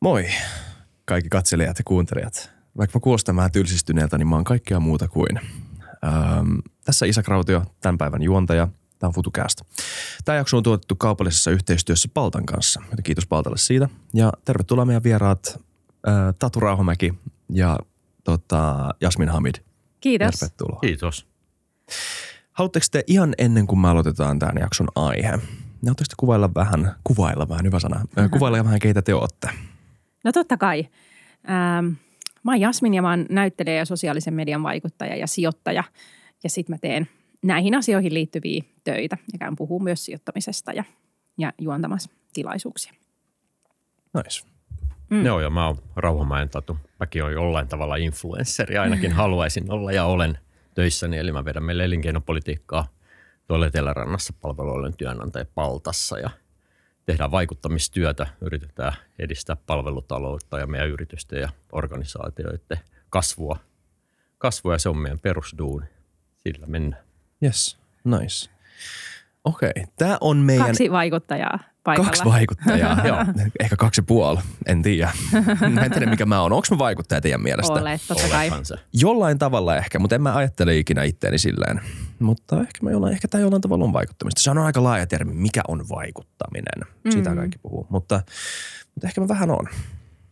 Moi kaikki katselijat ja kuuntelijat. Vaikka mä kuulostan vähän tylsistyneeltä, niin mä oon kaikkea muuta kuin. Ähm, tässä Isak Rautio, tämän päivän juontaja. Tämä on FutuCast. Tämä jakso on tuotettu kaupallisessa yhteistyössä Paltan kanssa. Joten kiitos Paltalle siitä. Ja tervetuloa meidän vieraat äh, Tatu Rauhamäki ja tota, Jasmin Hamid. Kiitos. Tervetuloa. Kiitos. Haluatteko te ihan ennen kuin me aloitetaan tämän jakson aihe, niin haluatteko te kuvailla vähän, kuvailla vähän, hyvä sana, äh, kuvailla vähän keitä te olette? No totta kai. Ähm, mä oon Jasmin ja mä oon näyttelijä ja sosiaalisen median vaikuttaja ja sijoittaja. Ja sit mä teen näihin asioihin liittyviä töitä ja käyn puhuu myös sijoittamisesta ja, ja juontamassa tilaisuuksia. Nice. Mm. Joo, ja mä oon Rauhamäen Tatu. Mäkin on jollain tavalla influensseri, ainakin haluaisin olla ja olen töissäni. Eli mä vedän meille elinkeinopolitiikkaa tuolla Etelärannassa palveluiden työnantaja Paltassa ja tehdään vaikuttamistyötä, yritetään edistää palvelutaloutta ja meidän yritysten ja organisaatioiden kasvua. Kasvua ja se on meidän perusduuni. Sillä mennään. Yes, nice. Okei, okay. tämä on meidän... Kaksi vaikuttajaa paikalla. Kaksi vaikuttajaa, joo. Ehkä kaksi puoli, en tiedä. Mä en tiedä mikä mä oon. Onko mä vaikuttaja teidän mielestä? Olet, totta kai. Jollain tavalla ehkä, mutta en mä ajattele ikinä itteeni silleen. Mutta ehkä, mä jollain, ehkä tämä jollain tavalla on vaikuttamista. Se on aika laaja termi, mikä on vaikuttaminen. Siitä Mm. kaikki puhuu. Mutta, mutta ehkä mä vähän on.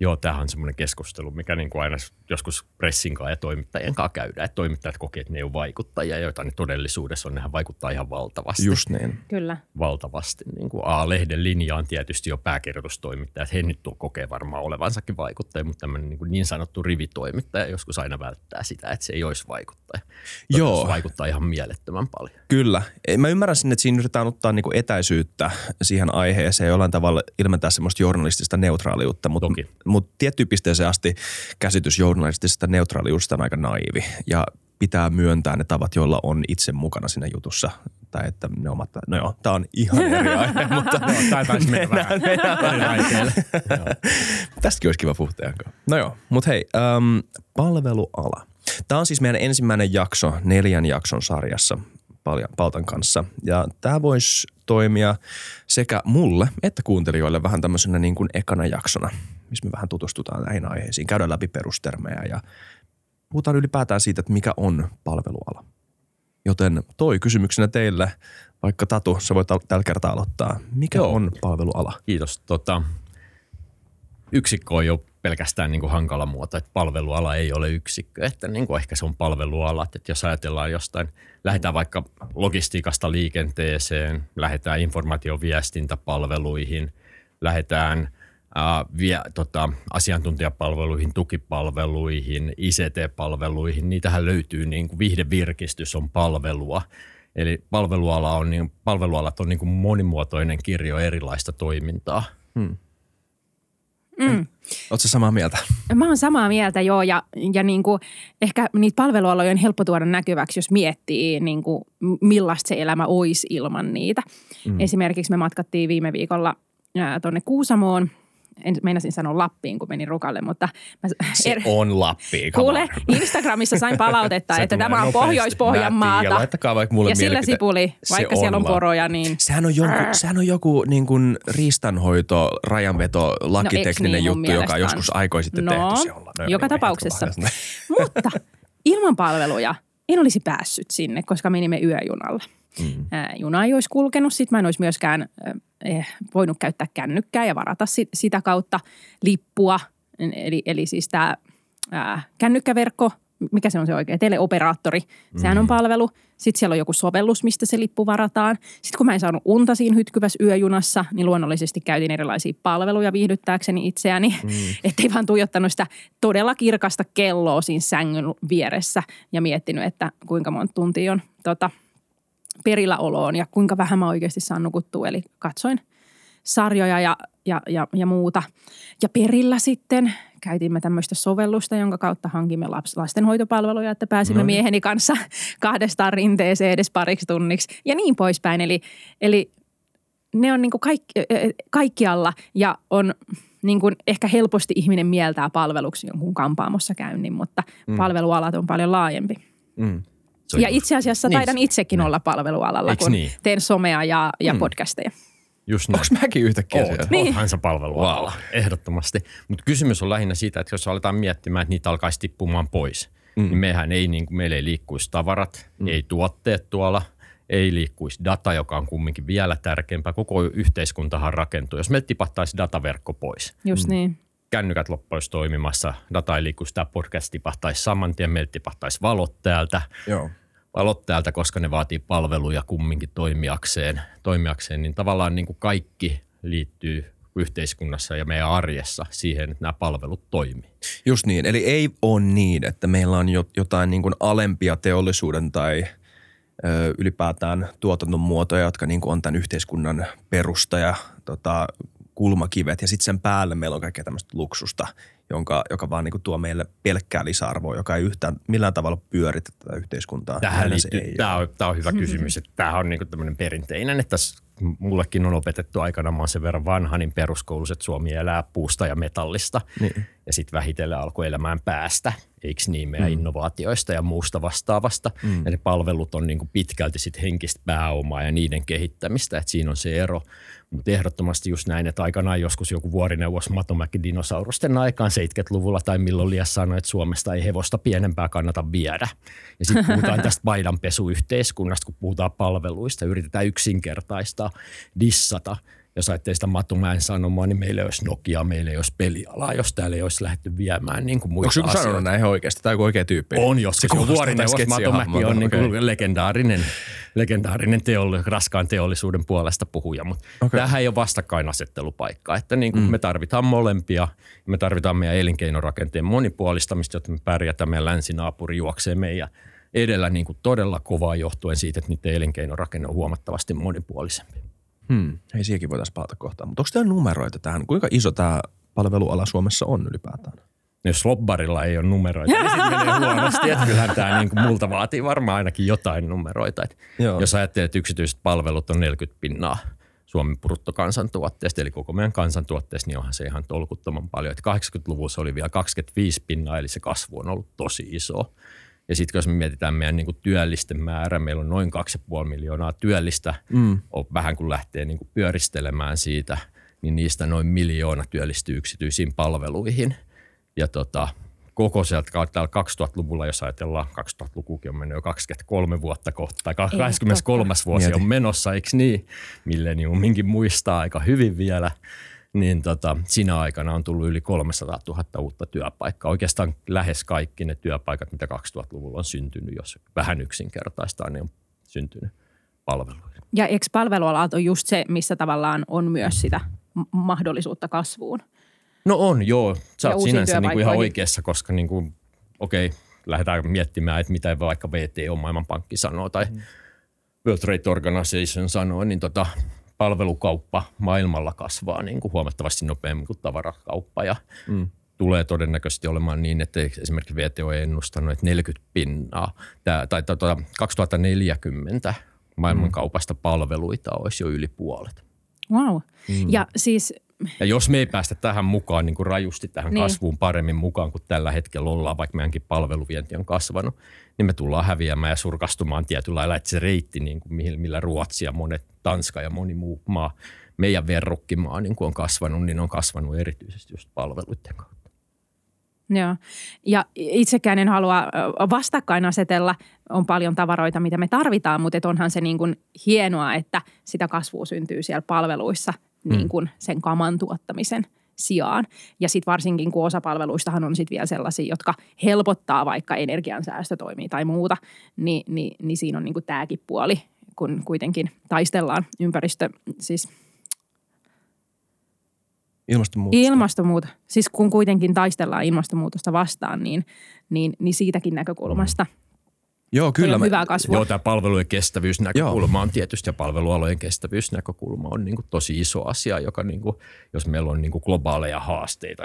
Joo, tämähän on semmoinen keskustelu, mikä niin kuin aina joskus pressin kanssa ja toimittajien kanssa käydään. Että toimittajat kokee, että ne ei ole vaikuttajia, joita ne todellisuudessa on. Nehän vaikuttaa ihan valtavasti. Just niin. Kyllä. valtavasti. Niin kuin A-lehden linja on tietysti jo pääkirjoitustoimittaja, että he nyt tuo kokee varmaan olevansakin vaikuttaja, mutta tämmöinen niin, kuin niin sanottu rivitoimittaja joskus aina välttää sitä, että se ei olisi vaikuttaja. Totta Joo. Se vaikuttaa ihan mielettömän paljon. Kyllä. Mä ymmärrän sinne, että siinä yritetään ottaa niinku etäisyyttä siihen aiheeseen ja jollain tavalla ilmentää semmoista journalistista neutraaliutta, mutta Toki. Mut tiettyyn pisteeseen asti käsitys journalistisesta neutraaliudesta on aika naivi ja pitää myöntää ne tavat, joilla on itse mukana siinä jutussa. Tai että ne omat, no joo, tää on ihan eri aihe, mutta taisi mennä vähän. Tästäkin olisi kiva puhua kanssa. No joo, mutta hei, äm, palveluala. Tämä on siis meidän ensimmäinen jakso neljän jakson sarjassa Paltan kanssa. Ja tämä voisi toimia sekä mulle että kuuntelijoille vähän tämmöisenä niin kuin ekana jaksona, missä me vähän tutustutaan näihin aiheisiin, käydään läpi perustermejä ja puhutaan ylipäätään siitä, että mikä on palveluala. Joten toi kysymyksenä teille, vaikka Tatu, sä voit tällä kertaa aloittaa. Mikä Joo. on palveluala? Kiitos. Tota, yksikkö on jo pelkästään niin kuin hankala muoto, että palveluala ei ole yksikkö, että niin kuin ehkä se on palvelualat. Että jos ajatellaan jostain, lähdetään vaikka logistiikasta liikenteeseen, lähdetään informaatioviestintäpalveluihin, lähdetään ää, vie, tota, asiantuntijapalveluihin, tukipalveluihin, ICT-palveluihin, niitähän löytyy niin kuin viihdevirkistys on palvelua. Eli palveluala on, niin, palvelualat on niin kuin monimuotoinen kirjo erilaista toimintaa. Mm. Oletko samaa mieltä? Mä oon samaa mieltä joo ja, ja niin kuin, ehkä niitä palvelualoja on helppo tuoda näkyväksi, jos miettii niin kuin, millaista se elämä olisi ilman niitä. Mm. Esimerkiksi me matkattiin viime viikolla tuonne Kuusamoon. En, meinasin sanoa Lappiin, kun menin rukalle, mutta mä, Se on Lappi. kuule, on. Instagramissa sain palautetta, että tämä on Pohjois-Pohjanmaata. laittakaa vaikka mulle Ja sillä sipuli, vaikka siellä on poroja, niin Sehän on, joku, sehän on joku niin kuin riistanhoito, rajanveto, lakitekninen niin mun juttu, joka mielestä joskus aikoi sitten No, tehty. Se on, no, joka me tapauksessa. Mutta ilman palveluja en olisi päässyt sinne, koska menimme yöjunalla. Mm. Juna ei olisi kulkenut, sitten mä en olisi myöskään eh, voinut käyttää kännykkää ja varata sit, sitä kautta lippua. Eli, eli siis tämä kännykkäverkko, mikä se on se oikein, teleoperaattori, sehän on palvelu. Sitten siellä on joku sovellus, mistä se lippu varataan. Sitten kun mä en saanut unta siinä hytkyvässä yöjunassa, niin luonnollisesti käytin erilaisia palveluja viihdyttääkseni itseäni. Mm. Ettei vaan tuijottanut sitä todella kirkasta kelloa siinä sängyn vieressä ja miettinyt, että kuinka monta tuntia on tota, perillä oloon ja kuinka vähän mä oikeasti saan nukuttua. Eli katsoin sarjoja ja, ja, ja, ja muuta. Ja perillä sitten käytimme tämmöistä sovellusta, jonka kautta hankimme laps, lastenhoitopalveluja, että pääsimme No niin. mieheni kanssa kahdestaan rinteeseen edes pariksi tunniksi ja niin poispäin. Eli, eli ne on niin kuin kaikki, kaikkialla ja on niin kuin ehkä helposti ihminen mieltää palveluksi jonkun kampaamossa käynnin, mutta mm. palvelualat on paljon laajempi. Mm. Ja just- itse asiassa Niin, taidan itsekin niin. olla palvelualalla, Eiks kun niin? teen somea ja, ja Mm. podcasteja. Just näin. Onko mäkin yhtäkkiä Oot, siellä? Niin. oothan sä palvelualalla, Wow. ehdottomasti. Mutta kysymys on lähinnä siitä, että jos aletaan miettimään, että niitä alkaisi tippumaan pois, mm. niin mehän ei, niin kuin, meillä ei liikkuisi tavarat, mm. ei tuotteet tuolla, ei liikkuisi data, joka on kumminkin vielä tärkeämpää. Koko yhteiskuntahan rakentuu. Jos meiltä tipahtaisi dataverkko pois, Just Mm. niin. Kännykät loppuisi toimimassa, data ei liikkuisi, tämä podcast tipahtaisi saman tien, meiltä tipahtaisi valot täältä, Joo. valot täältä, koska ne vaatii palveluja kumminkin toimijakseen, toimijakseen niin tavallaan niin kuin kaikki liittyy yhteiskunnassa ja meidän arjessa siihen, että nämä palvelut toimii. Just niin. Eli ei ole niin, että meillä on jo, jotain niin kuin alempia teollisuuden tai ö, ylipäätään tuotannon muotoja, jotka niin kuin on tämän yhteiskunnan perusta ja tota, kulmakivet. Ja sitten sen päälle meillä on kaikkea tämmöistä luksusta, jonka, joka vaan niin tuo meille pelkkää lisäarvoa, joka ei yhtään millään tavalla pyöritä tätä yhteiskuntaa. Tähän liittyy, ei tämä on, tämä on hyvä kysymys, että tämähän on niin tämmöinen perinteinen, että tässä mullekin on opetettu aikana, mä oon sen verran vanha, niin peruskoulussa, että Suomi elää puusta ja metallista. Niin. Ja sitten vähitellen alkoi elämään päästä, eikö niin, meidän mm. innovaatioista ja muusta vastaavasta. Mm. Ja ne palvelut on niin kuin pitkälti sit henkistä pääomaa ja niiden kehittämistä, että siinä on se ero. Mutta ehdottomasti just näin, että aikanaan joskus joku vuorineuvos Matomäki dinosaurusten aikaan 70-luvulla tai milloin liian sanoi, että Suomesta ei hevosta pienempää kannata viedä. Ja sitten puhutaan tästä paidanpesuyhteiskunnasta, kun puhutaan palveluista, yritetään yksinkertaistaa, dissata. Jos ajattelee sitä Matumäen sanomaa, niin meillä ei olisi Nokia, meillä ei olisi pelialaa, jos täällä ei olisi lähdetty viemään niin kuin muita Onko joku sanonut näin ihan oikeasti? Tai joku oikea tyyppi? On joskus. Se kuulostaa vuorineuvos sketsihahmolta, on niin kuin legendaarinen, legendaarinen teolli, raskaan teollisuuden puolesta puhuja, mutta okay. tämähän ei ole vastakkainasettelupaikka. Että niin kuin mm. me tarvitaan molempia. Me tarvitaan meidän elinkeinorakenteen monipuolistamista, jotta me pärjätään. Meidän länsinaapuri juoksee meidän edellä niin kuin todella kovaa johtuen siitä, että niiden elinkeinorakenne on huomattavasti monipuolisempi. Hmm. Hei, siihenkin voitaisiin palata kohtaan. Mutta onko teillä numeroita tähän? Kuinka iso tämä palveluala Suomessa on ylipäätään? Jos lobbarilla ei ole numeroita, niin sitten menee huonosti. Että kyllähän tämä niin kuin multa vaatii varmaan ainakin jotain numeroita. Et Joo. jos ajattelee, että yksityiset palvelut on 40 pinnaa Suomen bruttokansantuotteesta, eli koko meidän kansantuotteesta, niin onhan se ihan tolkuttoman paljon. Et 80-luvussa oli vielä 25 pinnaa, eli se kasvu on ollut tosi iso. Ja sitten jos me mietitään meidän niin kuin työllisten määrä, meillä on noin 2,5 miljoonaa työllistä, mm. on vähän kun lähtee niin kuin pyöristelemään siitä, niin niistä noin miljoona työllistyy yksityisiin palveluihin. Ja tota, koko sieltä täällä 2000-luvulla, jos ajatellaan, 2000-lukukin on mennyt jo 23 vuotta kohta, tai 23. vuosi Mieti. on menossa, eikö niin? Millenniuminkin muistaa aika hyvin vielä. Niin tota, siinä aikana on tullut yli 300 000 uutta työpaikkaa. Oikeastaan lähes kaikki ne työpaikat, mitä 2000-luvulla on syntynyt, jos vähän yksinkertaistaan, niin on syntynyt palveluihin. Ja eikö palvelualat on just se, missä tavallaan on myös sitä m- mahdollisuutta kasvuun? No on, joo. Sä Ja oot sinänsä niin kuin ihan oikeassa, koska niin kuin, okei, lähdetään miettimään, että mitä vaikka VTO maailmanpankki sanoo tai mm. World Trade Organization sanoo, niin tota, palvelukauppa maailmalla kasvaa niin kuin huomattavasti nopeammin kuin tavarakauppa ja mm. tulee todennäköisesti olemaan niin, että esimerkiksi VTO on ennustanut, että 40 pinnaa tää, tai tota, 2040 maailmankaupasta palveluita olisi jo yli puolet. Wow. Mm. Ja siis Ja jos me ei päästä tähän mukaan niin kuin rajusti tähän Niin. kasvuun paremmin mukaan kuin tällä hetkellä ollaan, vaikka meidänkin palveluvienti on kasvanut, niin me tullaan häviämään ja surkastumaan tietyllä lailla, että se reitti, niin kuin millä Ruotsi ja monet, Tanska ja moni muu maa, meidän verrokkimaa niin kuin on kasvanut, niin on kasvanut erityisesti just palveluiden kautta. Joo. Ja itsekään en halua vastakkain asetella. On paljon tavaroita, mitä me tarvitaan, mutta et onhan se niin kuin hienoa, että sitä kasvua syntyy siellä palveluissa niin kuin sen kaman tuottamisen sijaan. Ja sitten varsinkin, kun osa palveluistahan on sitten vielä sellaisia, jotka helpottaa vaikka energiansäästötoimia tai muuta, niin, niin, niin siinä on niin kuin tämäkin puoli, kun kuitenkin taistellaan ympäristö, siis Ilmastonmuutos. ilmastonmuutos, siis kun kuitenkin taistellaan ilmastonmuutosta vastaan, niin, niin, niin siitäkin näkökulmasta Joo, kyllä, on mä- hyvää kasvua. Joo, tämä palvelujen kestävyysnäkökulma on tietysti ja palvelualojen kestävyysnäkökulma on niin kuin tosi iso asia, joka niin kuin, jos meillä on niin kuin globaaleja haasteita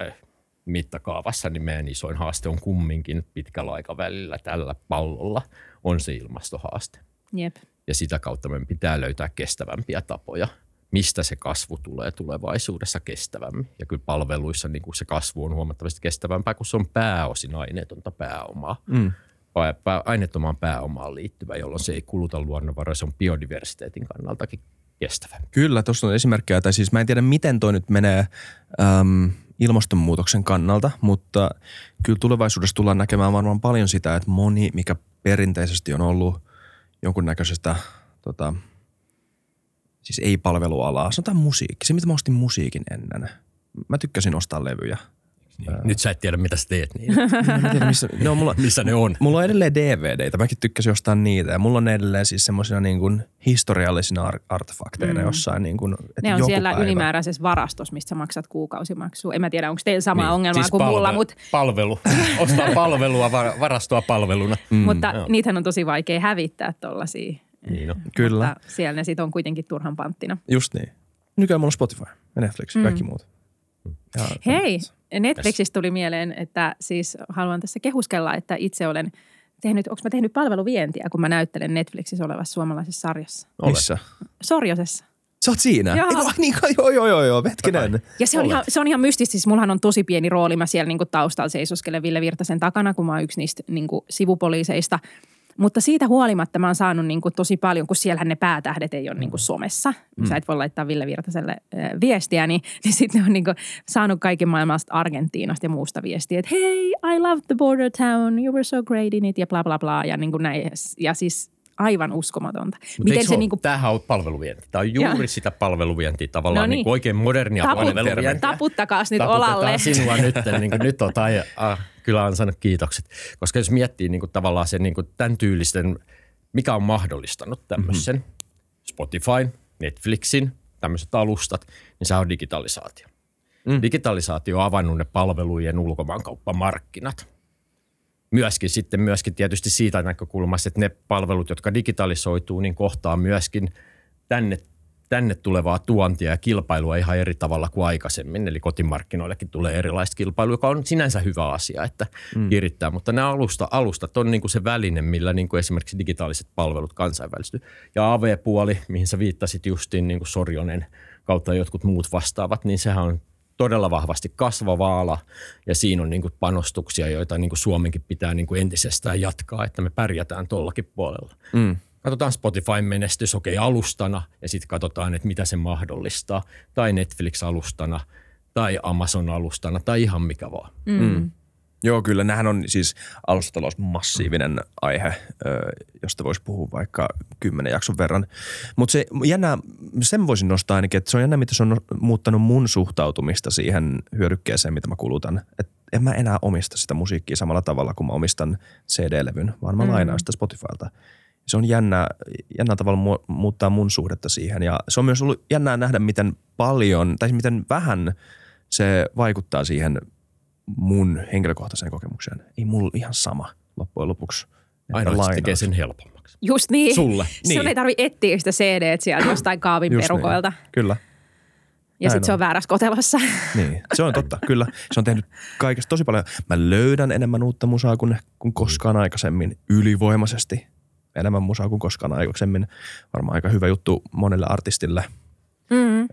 mittakaavassa, niin meidän isoin haaste on kumminkin pitkällä aikavälillä tällä pallolla on se ilmastohaaste. Jep. Ja sitä kautta meidän pitää löytää kestävämpiä tapoja, mistä se kasvu tulee tulevaisuudessa kestävämmin. Ja kyllä palveluissa niin kuin se kasvu on huomattavasti kestävämpää, kun se on pääosin aineetonta pääomaa. Mm. Aineettomaan pääomaan liittyvä, jolloin se ei kuluta luonnonvaroja, se on biodiversiteetin kannaltakin kestävä. Kyllä, tuossa on esimerkkejä, tai siis mä en tiedä miten toi nyt menee äm, ilmastonmuutoksen kannalta, mutta kyllä tulevaisuudessa tullaan näkemään varmaan paljon sitä, että moni, mikä perinteisesti on ollut jonkunnäköisestä, tota, siis ei palvelualaa, sanotaan musiikki, se mitä mä ostin musiikin ennen. Mä tykkäsin ostaa levyjä. Nyt sä et tiedä, mitä sä teet niin. Mä en tiedä, missä, no, mulla, missä ne on. Mulla on edelleen DVDitä, mäkin tykkäsin ostaa niitä ja mulla on edelleen siis semmoisina niin kuin historiallisina ar- artefakteina mm. jossain. Niin kuin, että Ne on joku siellä päivä. ylimääräisessä varastossa, mistä sä maksat kuukausimaksua. En mä tiedä, onko teillä sama niin. ongelma siis kuin palve- mulla, mutta, Palvelu. Ostaa palvelua, var- varastoa palveluna. mm, mutta joo. niitähän on tosi vaikea hävittää tuollaisia. Niin on. Kyllä, Mutta siellä ne sitten on kuitenkin turhan panttina. just niin. Nykyään mulla on Spotify ja Netflix ja Mm. kaikki muut. Ja, Hei, Netflixistä tuli mieleen, että siis haluan tässä kehuskella, että itse olen tehnyt, onko mä tehnyt palveluvientiä, kun mä näyttelen Netflixissä olevassa suomalaisessa sarjassa. Missä? Sorjosessa. Sä oot siinä? Joo. Ai niin, joo, joo, joo, joo, hetkinen. Ja se on, Olet. ihan, se on ihan mystistä. Siis mullahan on tosi pieni rooli. Mä siellä niinku taustalla seisoskelen Ville Virtasen takana, kun mä oon yksi niistä niinku sivupoliiseista. Mutta siitä huolimatta mä oon saanut niinku tosi paljon, kun siellähän ne päätähdet ei ole niinku somessa. Mm. Sä et voi laittaa Ville Virtaselle äh, viestiä, niin, niin sitten on niinku saanut kaiken maailmasta Argentiinasta ja muusta viestiä, että hei, I love the border town, you were so great in it ja bla bla bla. Ja, niinku näin. ja siis aivan uskomatonta. Mut Miten se ole? niinku Tämähän on palveluvienti. Tämä on juuri Joo. sitä palveluvientiä, tavallaan No niin. niin. niin oikein modernia Taput- palveluvientiä. taputtakaas nyt Taputetaan olalle. sinua nyt, niin kuin nyt on, tai, ah, kyllä on sanonut kiitokset. Koska jos miettii niin kuin tavallaan sen niin kuin tämän tyylisten, mikä on mahdollistanut tämmöisen mm-hmm. Spotify, Netflixin, tämmöiset alustat, niin se on digitalisaatio. Mm. Digitalisaatio on avannut ne palvelujen ulkomaankauppamarkkinat. Myöskin sitten myöskin tietysti siitä näkökulmasta, että ne palvelut, jotka digitalisoituu, niin kohtaa myöskin tänne, tänne tulevaa tuontia ja kilpailua ihan eri tavalla kuin aikaisemmin. Eli kotimarkkinoillekin tulee erilaista kilpailua, joka on sinänsä hyvä asia, että mm. kirittää. Mutta nämä alusta, alustat on niin kuin se väline, millä niin kuin esimerkiksi digitaaliset palvelut kansainvälistyy. Ja AV-puoli, mihin sä viittasit justiin niin kuin Sorjonen kautta jotkut muut vastaavat, niin sehän on todella vahvasti kasvava ala ja siinä on niin kuin panostuksia, joita niin kuin Suomenkin pitää niin kuin entisestään jatkaa, että me pärjätään tuollakin puolella. Mm. Katsotaan Spotifyn menestys, okei, alustana ja sitten katsotaan, että mitä se mahdollistaa. Tai Netflix-alustana tai Amazon-alustana tai ihan mikä vaan. Mm. Joo, kyllä. Nämähän on siis alustatalous massiivinen aihe, josta voisi puhua vaikka kymmenen jakson verran. Mutta se jännä, sen voisin nostaa ainakin, että se on jännä, mitä se on no- muuttanut mun suhtautumista siihen hyödykkeeseen, mitä mä kulutan. Et en mä enää omista sitä musiikkia samalla tavalla kuin mä omistan CD-levyn, vaan mä Mm. lainaan sitä Spotifylta. Se on jännä, jännä tavalla mu- muuttaa mun suhdetta siihen ja se on myös ollut jännää nähdä, miten paljon tai miten vähän se vaikuttaa siihen mun henkilökohtaiseen kokemukseen. Ei mulla ihan sama loppujen lopuksi. Ainoa, se tekee sen helpommaksi. Just niin. Sulle. Sun Niin. ei tarvi etsiä sitä CD sieltä jostain kaavin Just perukoilta. Niin. Kyllä. Ja sitten se on. on väärässä kotelossa. Niin, se on totta, kyllä. Se on tehnyt kaikesta tosi paljon. Mä löydän enemmän uutta musaa kuin, kuin koskaan aikaisemmin, ylivoimaisesti. Enemmän musaa kuin koskaan aikaisemmin. Varmaan aika hyvä juttu monelle artistille. Mm.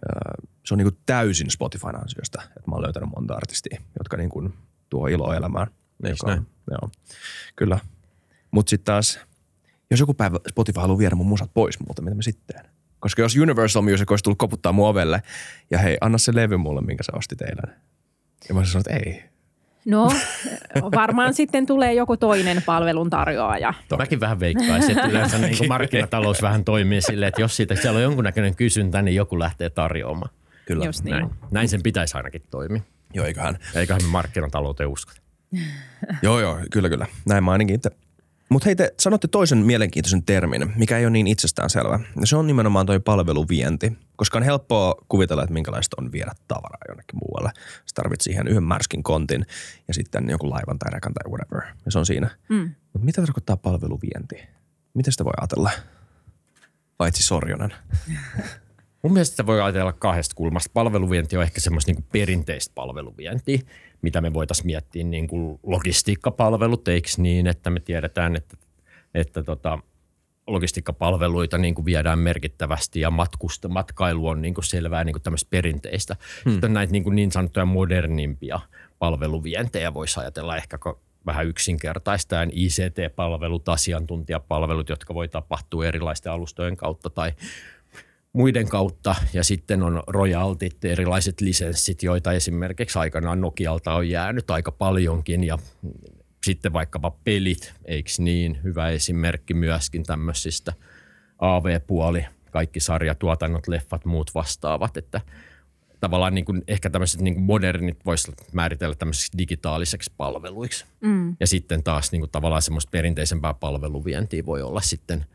Se on niin kuin täysin Spotifyn ansiosta, että mä oon löytänyt monta artistia, jotka niin kuin tuo iloa elämään. Joka on- näin? Joo, kyllä. Mutta sitten taas, jos joku päivä Spotify haluaa viedä mun musat pois multa, mitä mä sitten? Koska jos Universal Music olisi tullut koputtaa mun ovelle ja hei, anna se levy mulle, minkä sä ostit eilen. Ja mä sanonut, että ei. No, varmaan sitten tulee joku toinen palveluntarjoaja. Mäkin vähän veikkaisin, että yleensä niin kuin markkinatalous vähän toimii silleen, että jos siitä siellä on jonkunnäköinen kysyntä, niin joku lähtee tarjoamaan. Kyllä. Just niin. Näin, näin sen pitäisi ainakin toimia. Joo, eiköhän. Eiköhän me markkinatalouteen uskota. Joo, joo, kyllä, kyllä. Näin mä ainakin itse. Mutta hei, te sanotte toisen mielenkiintoisen termin, mikä ei ole niin itsestäänselvä. Ja se on nimenomaan toi palveluvienti, koska on helppoa kuvitella, että minkälaista on viedä tavaraa jonnekin muualle. Sä tarvit siihen yhden märskin kontin ja sitten joku laivan tai rekan tai whatever. Ja se on siinä. Mm. Mutta mitä tarkoittaa palveluvienti? Miten sitä voi ajatella? Paitsi Sorjonen. Mun mielestä sitä voi ajatella kahdesta kulmasta. Palveluvienti on ehkä semmoista niin perinteistä palveluvientiä, mitä me voitaisiin miettiä niin kuin logistiikkapalvelut, eikö niin, että me tiedetään, että, että tota, logistiikkapalveluita niin kuin viedään merkittävästi ja matkusta, matkailu on niin kuin selvää niin kuin tämmöistä perinteistä. Hmm. Sitten näitä niin, kuin niin sanottuja modernimpia palveluvientejä voisi ajatella ehkä vähän yksinkertaistaen ICT-palvelut, asiantuntijapalvelut, jotka voi tapahtua erilaisten alustojen kautta tai muiden kautta ja sitten on royaltit, erilaiset lisenssit, joita esimerkiksi aikanaan Nokialta on jäänyt aika paljonkin ja sitten vaikkapa pelit, eikö niin, hyvä esimerkki myöskin tämmöisistä AV-puoli, kaikki sarjatuotannot, leffat, muut vastaavat, että tavallaan niin kuin, ehkä tämmöiset niin kuin modernit voisi määritellä tämmöisiksi digitaaliseksi palveluiksi. Mm. Ja sitten taas niin kuin, tavallaan semmoista perinteisempää palveluvientiä voi olla sitten –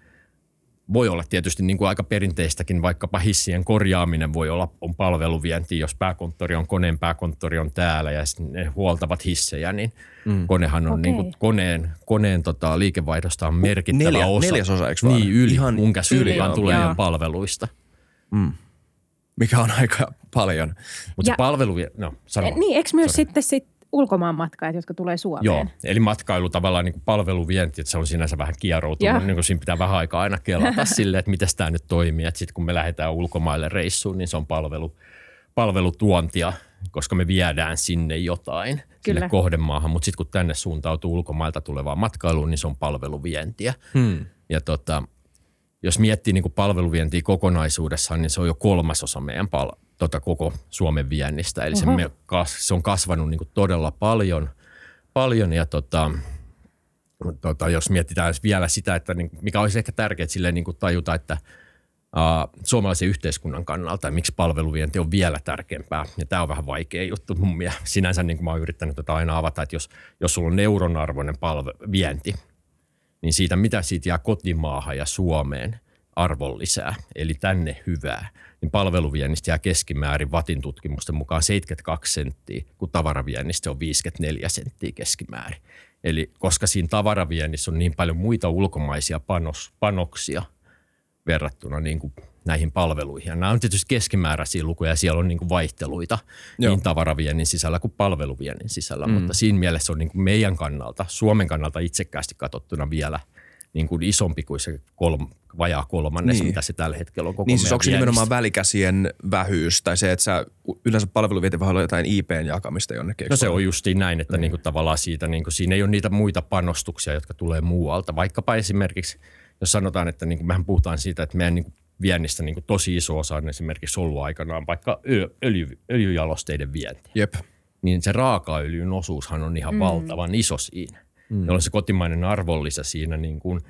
voi olla tietysti niin kuin aika perinteistäkin, vaikkapa hissien korjaaminen voi olla on palveluvienti, jos pääkonttori on koneen, pääkonttori on täällä ja ne huoltavat hissejä, niin mm. konehan on okay. niin kuin koneen, koneen tota, liikevaihdosta on merkittävä Neljä, osa. Neljäsosa, eikö vaan? Niin, yli, Ihan mun yli, vaan tulee ihan palveluista. Mm. Mikä on aika paljon. Mutta se palvelu, no sano. Niin, eikö myös Sorry. sitten sit ulkomaanmatkaajat, jotka tulee Suomeen. Joo, eli matkailu tavallaan niin kuin palveluvienti, että se on sinänsä vähän kieroutunut, niin kuin siinä pitää vähän aikaa aina kelata silleen, että miten tämä nyt toimii. Että sitten kun me lähdetään ulkomaille reissuun, niin se on palvelu, palvelutuontia, koska me viedään sinne jotain Kyllä. sille kohdemaahan. Mutta sitten kun tänne suuntautuu ulkomailta tulevaa matkailuun, niin se on palveluvientiä. Hmm. Ja tota, jos miettii niin kuin palveluvientiä kokonaisuudessaan, niin se on jo kolmasosa meidän pal- tota koko Suomen viennistä. Eli se, me, se on kasvanut niin kuin todella paljon, paljon ja tota, tota, jos mietitään vielä sitä, että niin, mikä olisi ehkä tärkeää silleen niin kuin tajuta, että uh, suomalaisen yhteiskunnan kannalta, miksi palveluvienti on vielä tärkeämpää. Ja tämä on vähän vaikea juttu mun mielestä. Sinänsä niin kuin mä oon yrittänyt tätä aina avata, että jos, jos sulla on euronarvoinen palve- vienti, niin siitä mitä siitä jää kotimaahan ja Suomeen arvon lisää, eli tänne hyvää – niin palveluviennistä jää keskimäärin Vatin tutkimusten mukaan 72 senttiä, kun tavaraviennistä on 54 senttiä keskimäärin. Eli koska siinä tavaraviennissä on niin paljon muita ulkomaisia panos, panoksia verrattuna niin kuin näihin palveluihin. Ja nämä on tietysti keskimääräisiä lukuja ja siellä on niin kuin vaihteluita Joo. niin tavaraviennin sisällä kuin palveluviennin sisällä. Mm. Mutta siinä mielessä on niin kuin meidän kannalta, Suomen kannalta itsekkäästi katsottuna vielä niin kuin isompi kuin se kolm, vajaa kolmannes, niin. mitä se tällä hetkellä on koko Niin siis onko se nimenomaan välikäsien vähyys tai se, että sä yleensä palveluvieti voi olla jotain IPn jakamista jonnekin? No se on justiin näin, että niin. Niin kuin tavallaan siitä, niin kuin, siinä ei ole niitä muita panostuksia, jotka tulee muualta. Vaikkapa esimerkiksi, jos sanotaan, että niin kuin mehän puhutaan siitä, että meidän niin kuin viennistä niin kuin tosi iso osa on esimerkiksi ollut aikanaan vaikka öljy, öljyjalosteiden vienti. Jep. Niin se raakaöljyn osuushan on ihan mm. valtavan iso siinä. Mm. Jolloin se kotimainen arvonlisä siinä niin kuin –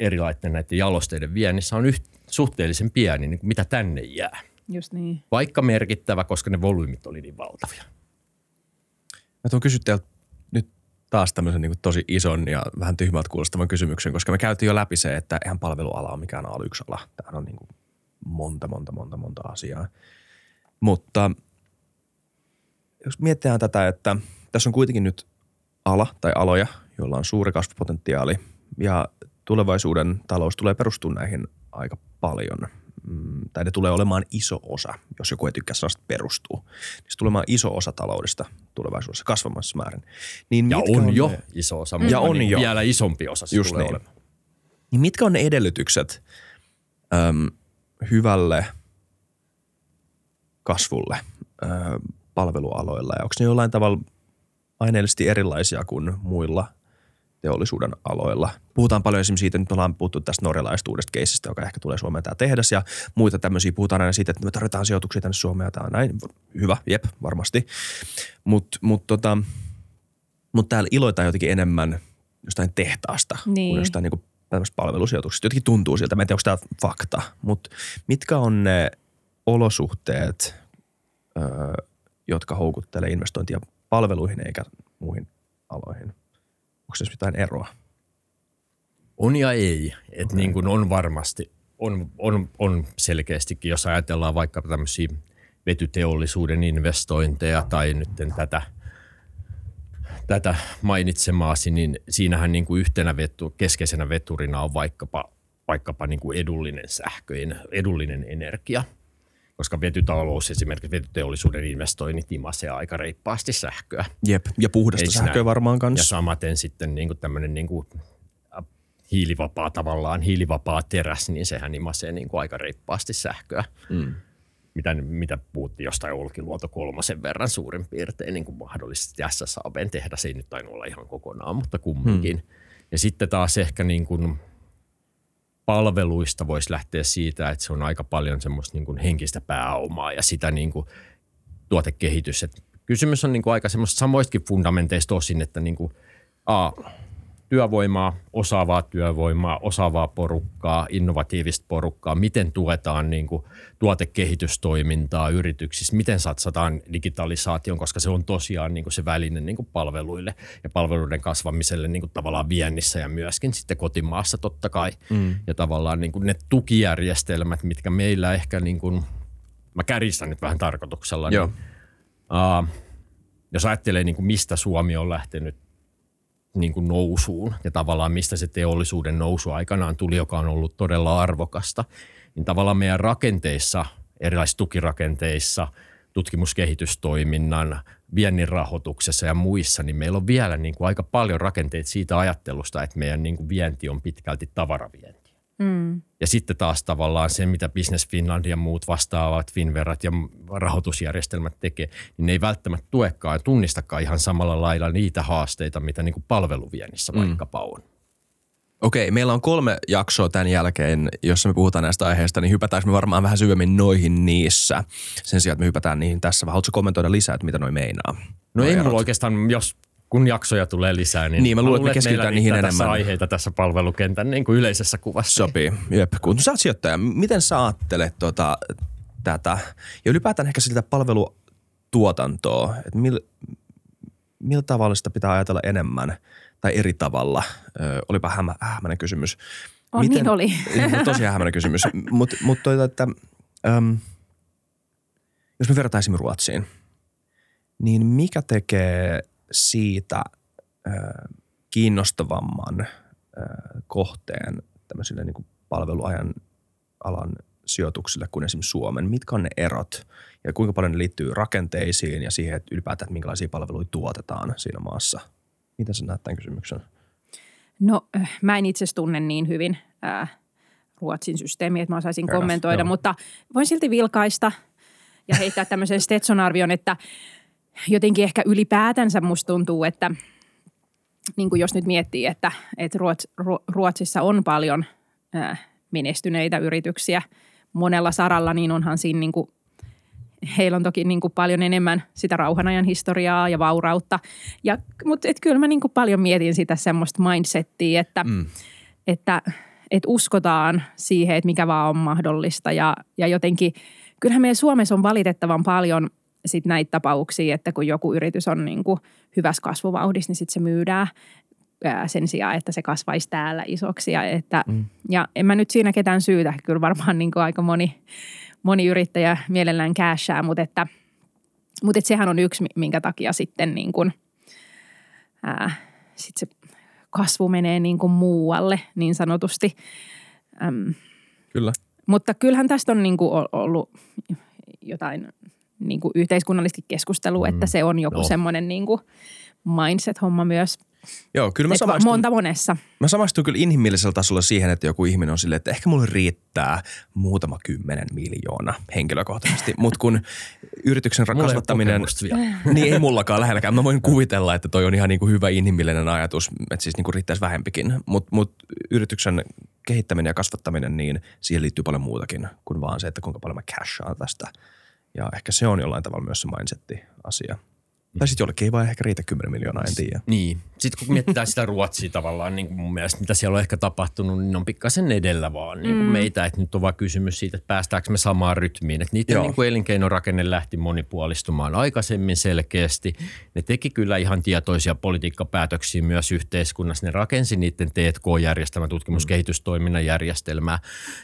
erilaisten näiden jalosteiden viennissä on yht, suhteellisen pieni, niin kuin mitä tänne jää. Just niin. Vaikka merkittävä, koska ne volyymit oli niin valtavia. Mä tuon kysyä teiltä nyt taas tämmöisen niin tosi ison ja vähän tyhmältä kuulostavan kysymyksen, koska me käytiin jo läpi se, että eihän palveluala ole mikään A1-ala. Tämä on niin kuin monta, monta, monta, monta asiaa. Mutta jos mietitään tätä, että tässä on kuitenkin nyt ala tai aloja, joilla on suuri kasvupotentiaali ja tulevaisuuden talous tulee perustua näihin aika paljon. Mm, tai ne tulee olemaan iso osa, jos joku ei tykkää sanasta perustuu. Niin se tulee olemaan iso osa taloudesta tulevaisuudessa kasvamassa määrin. Niin ja on, on jo ne, iso osa, mutta ja on niin jo. vielä isompi osa se Just tulee niin. olemaan. Niin mitkä on ne edellytykset äm, hyvälle kasvulle äm, palvelualoilla? Ja onko ne jollain tavalla aineellisesti erilaisia kuin muilla teollisuuden aloilla. Puhutaan paljon esimerkiksi siitä, nyt ollaan puhuttu tästä norjalaisesta uudesta keisistä, joka ehkä tulee Suomeen tämä tehdas ja muita tämmöisiä. Puhutaan aina siitä, että me tarvitaan sijoituksia tänne Suomeen ja tämä on näin. Hyvä, jep, varmasti. Mutta mut tota, mut täällä iloitaan jotenkin enemmän jostain tehtaasta niin. kuin jostain niinku tämmöistä palvelusijoituksista. Jotenkin tuntuu siltä, mä en tiedä, onko tämä fakta, mutta mitkä on ne olosuhteet, öö, jotka houkuttelee investointia palveluihin eikä muihin aloihin – Onko tässä mitään eroa? On ja ei. Et okay. niin kuin on varmasti, on, on, on selkeästikin, jos ajatellaan vaikka tämmöisiä vetyteollisuuden investointeja tai nyt tätä, tätä mainitsemaasi, niin siinähän niin kuin yhtenä vetu, keskeisenä veturina on vaikkapa, vaikkapa niin kuin edullinen sähkö, edullinen energia – koska vetytalous, esimerkiksi vetyteollisuuden investoinnit imasee aika reippaasti sähköä. Jep, ja puhdasta sähköä näin. varmaan kanssa. Ja samaten sitten niin kuin tämmöinen niin kuin hiilivapaa tavallaan, hiilivapaa teräs, niin sehän imasee niin kuin aika reippaasti sähköä. Mm. Mitä, mitä puhuttiin jostain Olkiluoto kolmosen verran suurin piirtein niin kuin mahdollisesti SSABn tehdä. Se ei nyt tainnut olla ihan kokonaan, mutta kumminkin. Mm. Ja sitten taas ehkä niin kuin – palveluista voisi lähteä siitä, että se on aika paljon semmoista niin kuin henkistä pääomaa ja sitä niin kuin tuotekehitys. Et kysymys on niin kuin aika semmoista samoistakin fundamenteista tosin, että niin kuin, a, työvoimaa, osaavaa työvoimaa, osaavaa porukkaa, innovatiivista porukkaa, miten tuetaan niin kuin tuotekehitystoimintaa yrityksissä, miten satsataan digitalisaation, koska se on tosiaan niin kuin se väline niin kuin palveluille ja palveluiden kasvamiselle niin kuin tavallaan viennissä ja myöskin sitten kotimaassa totta kai. Mm. Ja tavallaan niin kuin ne tukijärjestelmät, mitkä meillä ehkä, niin kuin, mä kärjistän nyt vähän tarkoituksella, Joo. niin, uh, jos ajattelee niin kuin mistä Suomi on lähtenyt niin kuin nousuun ja tavallaan mistä se teollisuuden nousu aikanaan tuli, joka on ollut todella arvokasta, niin tavallaan meidän rakenteissa, erilaisissa tukirakenteissa, tutkimuskehitystoiminnan, viennin rahoituksessa ja muissa, niin meillä on vielä niin kuin aika paljon rakenteita siitä ajattelusta, että meidän niin kuin vienti on pitkälti tavaravienti. Mm. Ja sitten taas tavallaan se, mitä Business Finland ja muut vastaavat, Finverat ja rahoitusjärjestelmät tekee, niin ne ei välttämättä tuekaan ja tunnistakaan ihan samalla lailla niitä haasteita, mitä niin kuin palveluviennissä mm. vaikkapa on. Okei, meillä on kolme jaksoa tämän jälkeen, jossa me puhutaan näistä aiheista, niin hypätäänkö me varmaan vähän syvemmin noihin niissä. Sen sijaan, että me hypätään niihin tässä. Haluatko kommentoida lisää, että mitä noi meinaa? No noi ei erot? mulla oikeastaan, jos kun jaksoja tulee lisää, niin, Niin, mä luulen, että me keskitytään niihin tässä enemmän. aiheita tässä palvelukentän niin kuin yleisessä kuvassa. Sopii, jep. Kun sä oot sijoittaja, miten sä ajattelet tota, tätä? Ja ylipäätään ehkä sitä palvelutuotantoa, että mil, millä tavalla sitä pitää ajatella enemmän tai eri tavalla? Ö, olipa hämä, hämäinen kysymys. On, niin oli. No, tosi hämäinen kysymys. Mutta mut toita, että äm, jos me esimerkiksi Ruotsiin, niin mikä tekee siitä kiinnostavamman kohteen tämmöisille niin kuin palveluajan alan sijoituksille kuin esimerkiksi Suomen? Mitkä on ne erot ja kuinka paljon ne liittyy rakenteisiin ja siihen, että ylipäätään, että minkälaisia palveluita tuotetaan siinä maassa? Miten sä näet tämän kysymyksen? No mä en itse tunne niin hyvin äh, Ruotsin systeemiä, että mä osaisin Fair kommentoida, joo. mutta voin silti vilkaista ja heittää tämmöisen Stetson-arvion, että jotenkin ehkä ylipäätänsä musta tuntuu, että niin kuin jos nyt miettii, että, että Ruots, Ru- Ruotsissa on paljon äh, menestyneitä yrityksiä monella saralla, niin onhan siinä niin kuin, heillä on toki niin kuin paljon enemmän sitä rauhanajan historiaa ja vaurautta. Ja, mutta et kyllä mä niin kuin paljon mietin sitä semmoista mindsettiä, että, mm. että, että uskotaan siihen, että mikä vaan on mahdollista ja, ja jotenkin kyllähän meidän Suomessa on valitettavan paljon sit näitä tapauksia, että kun joku yritys on niin kuin hyvässä kasvuvauhdissa, niin sitten se myydään ää, sen sijaan, että se kasvaisi täällä isoksi. Ja, että, mm. ja en mä nyt siinä ketään syytä. Kyllä varmaan niin kuin aika moni, moni yrittäjä mielellään cashaa, mutta, että, mutta että sehän on yksi, minkä takia sitten niin kuin, ää, sit se kasvu menee niin kuin muualle niin sanotusti. Äm, Kyllä. mutta kyllähän tästä on niin kuin ollut jotain niin kuin yhteiskunnallisesti keskustelua, mm. että se on joku No. semmoinen niin kuin mindset-homma myös. Joo, kyllä mä Että samaistun, monta monessa. mä samaistun kyllä inhimillisellä tasolla siihen, että joku ihminen on silleen, että ehkä mulle riittää muutama kymmenen miljoona henkilökohtaisesti. Mutta kun yrityksen kasvattaminen, niin ei mullakaan lähelläkään. Mä voin kuvitella, että toi on ihan niin kuin hyvä inhimillinen ajatus, että siis niin kuin riittäisi vähempikin. Mutta mut yrityksen kehittäminen ja kasvattaminen, niin siihen liittyy paljon muutakin kuin vaan se, että kuinka paljon mä cashaan tästä. Ja ehkä se on jollain tavalla myös se mindsetti-asia. Tai sitten jollekin ei vaan ehkä riitä 10 miljoonaa, en tiedä. Niin. Sitten kun mietitään sitä Ruotsia tavallaan, niin kuin mun mielestä mitä siellä on ehkä tapahtunut, niin on pikkasen edellä vaan niin kuin mm. meitä. Että nyt on vaan kysymys siitä, että päästäänkö me samaan rytmiin. Että niiden Joo. niin kuin elinkeinorakenne lähti monipuolistumaan aikaisemmin selkeästi. Ne teki kyllä ihan tietoisia politiikkapäätöksiä myös yhteiskunnassa. Ne rakensi niiden T&K-järjestelmän, tutkimuskehitystoiminnan järjestelmää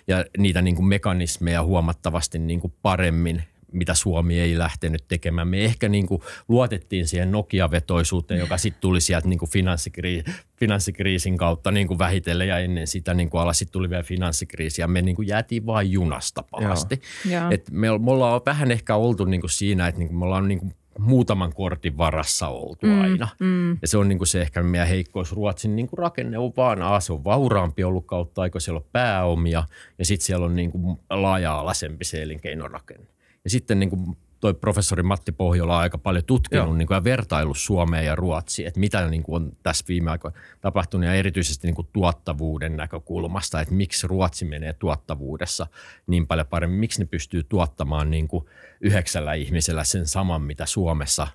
ja niitä niin kuin mekanismeja huomattavasti niin kuin paremmin mitä Suomi ei lähtenyt tekemään. Me ehkä niin kuin luotettiin siihen Nokia-vetoisuuteen, joka sitten tuli sieltä niin kuin finanssikriisin, finanssikriisin kautta niin kuin vähitellen ja ennen sitä niin kuin alas sitten tuli vielä finanssikriisi ja me niin kuin jäätiin vain junasta pahasti. Joo. Et me, me ollaan vähän ehkä oltu niin kuin siinä, että niin kuin me ollaan niin kuin muutaman kortin varassa oltu mm, aina. Mm. Ja se on niin kuin se ehkä meidän heikkous. Ruotsin niin kuin rakenne on vaan, A, se on vauraampi ollut kautta aiko siellä on pääomia ja sitten siellä on niin kuin laaja-alaisempi se elinkeinorakenne. Ja sitten niin kuin toi professori Matti Pohjola on aika paljon tutkinut Joo. niin kuin, ja vertailu Suomeen ja Ruotsiin, että mitä niin kuin, on tässä viime aikoina tapahtunut ja erityisesti niin kuin, tuottavuuden näkökulmasta, että miksi Ruotsi menee tuottavuudessa niin paljon paremmin, miksi ne pystyy tuottamaan niin kuin, yhdeksällä ihmisellä sen saman, mitä Suomessa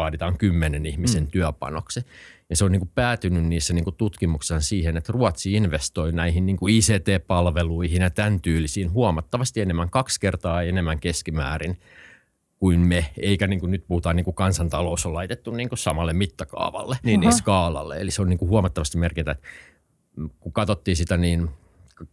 vaaditaan kymmenen ihmisen mm. työpanoksi. Ja se on niin kuin päätynyt niissä niin kuin tutkimuksissa siihen, että Ruotsi investoi näihin niin kuin ICT-palveluihin ja tämän tyylisiin huomattavasti enemmän, kaksi kertaa enemmän keskimäärin kuin me, eikä niin kuin nyt puhutaan niin kuin kansantalous on laitettu niin kuin samalle mittakaavalle, niin, niin skaalalle. Eli se on niin kuin huomattavasti merkitä, että kun katsottiin sitä, niin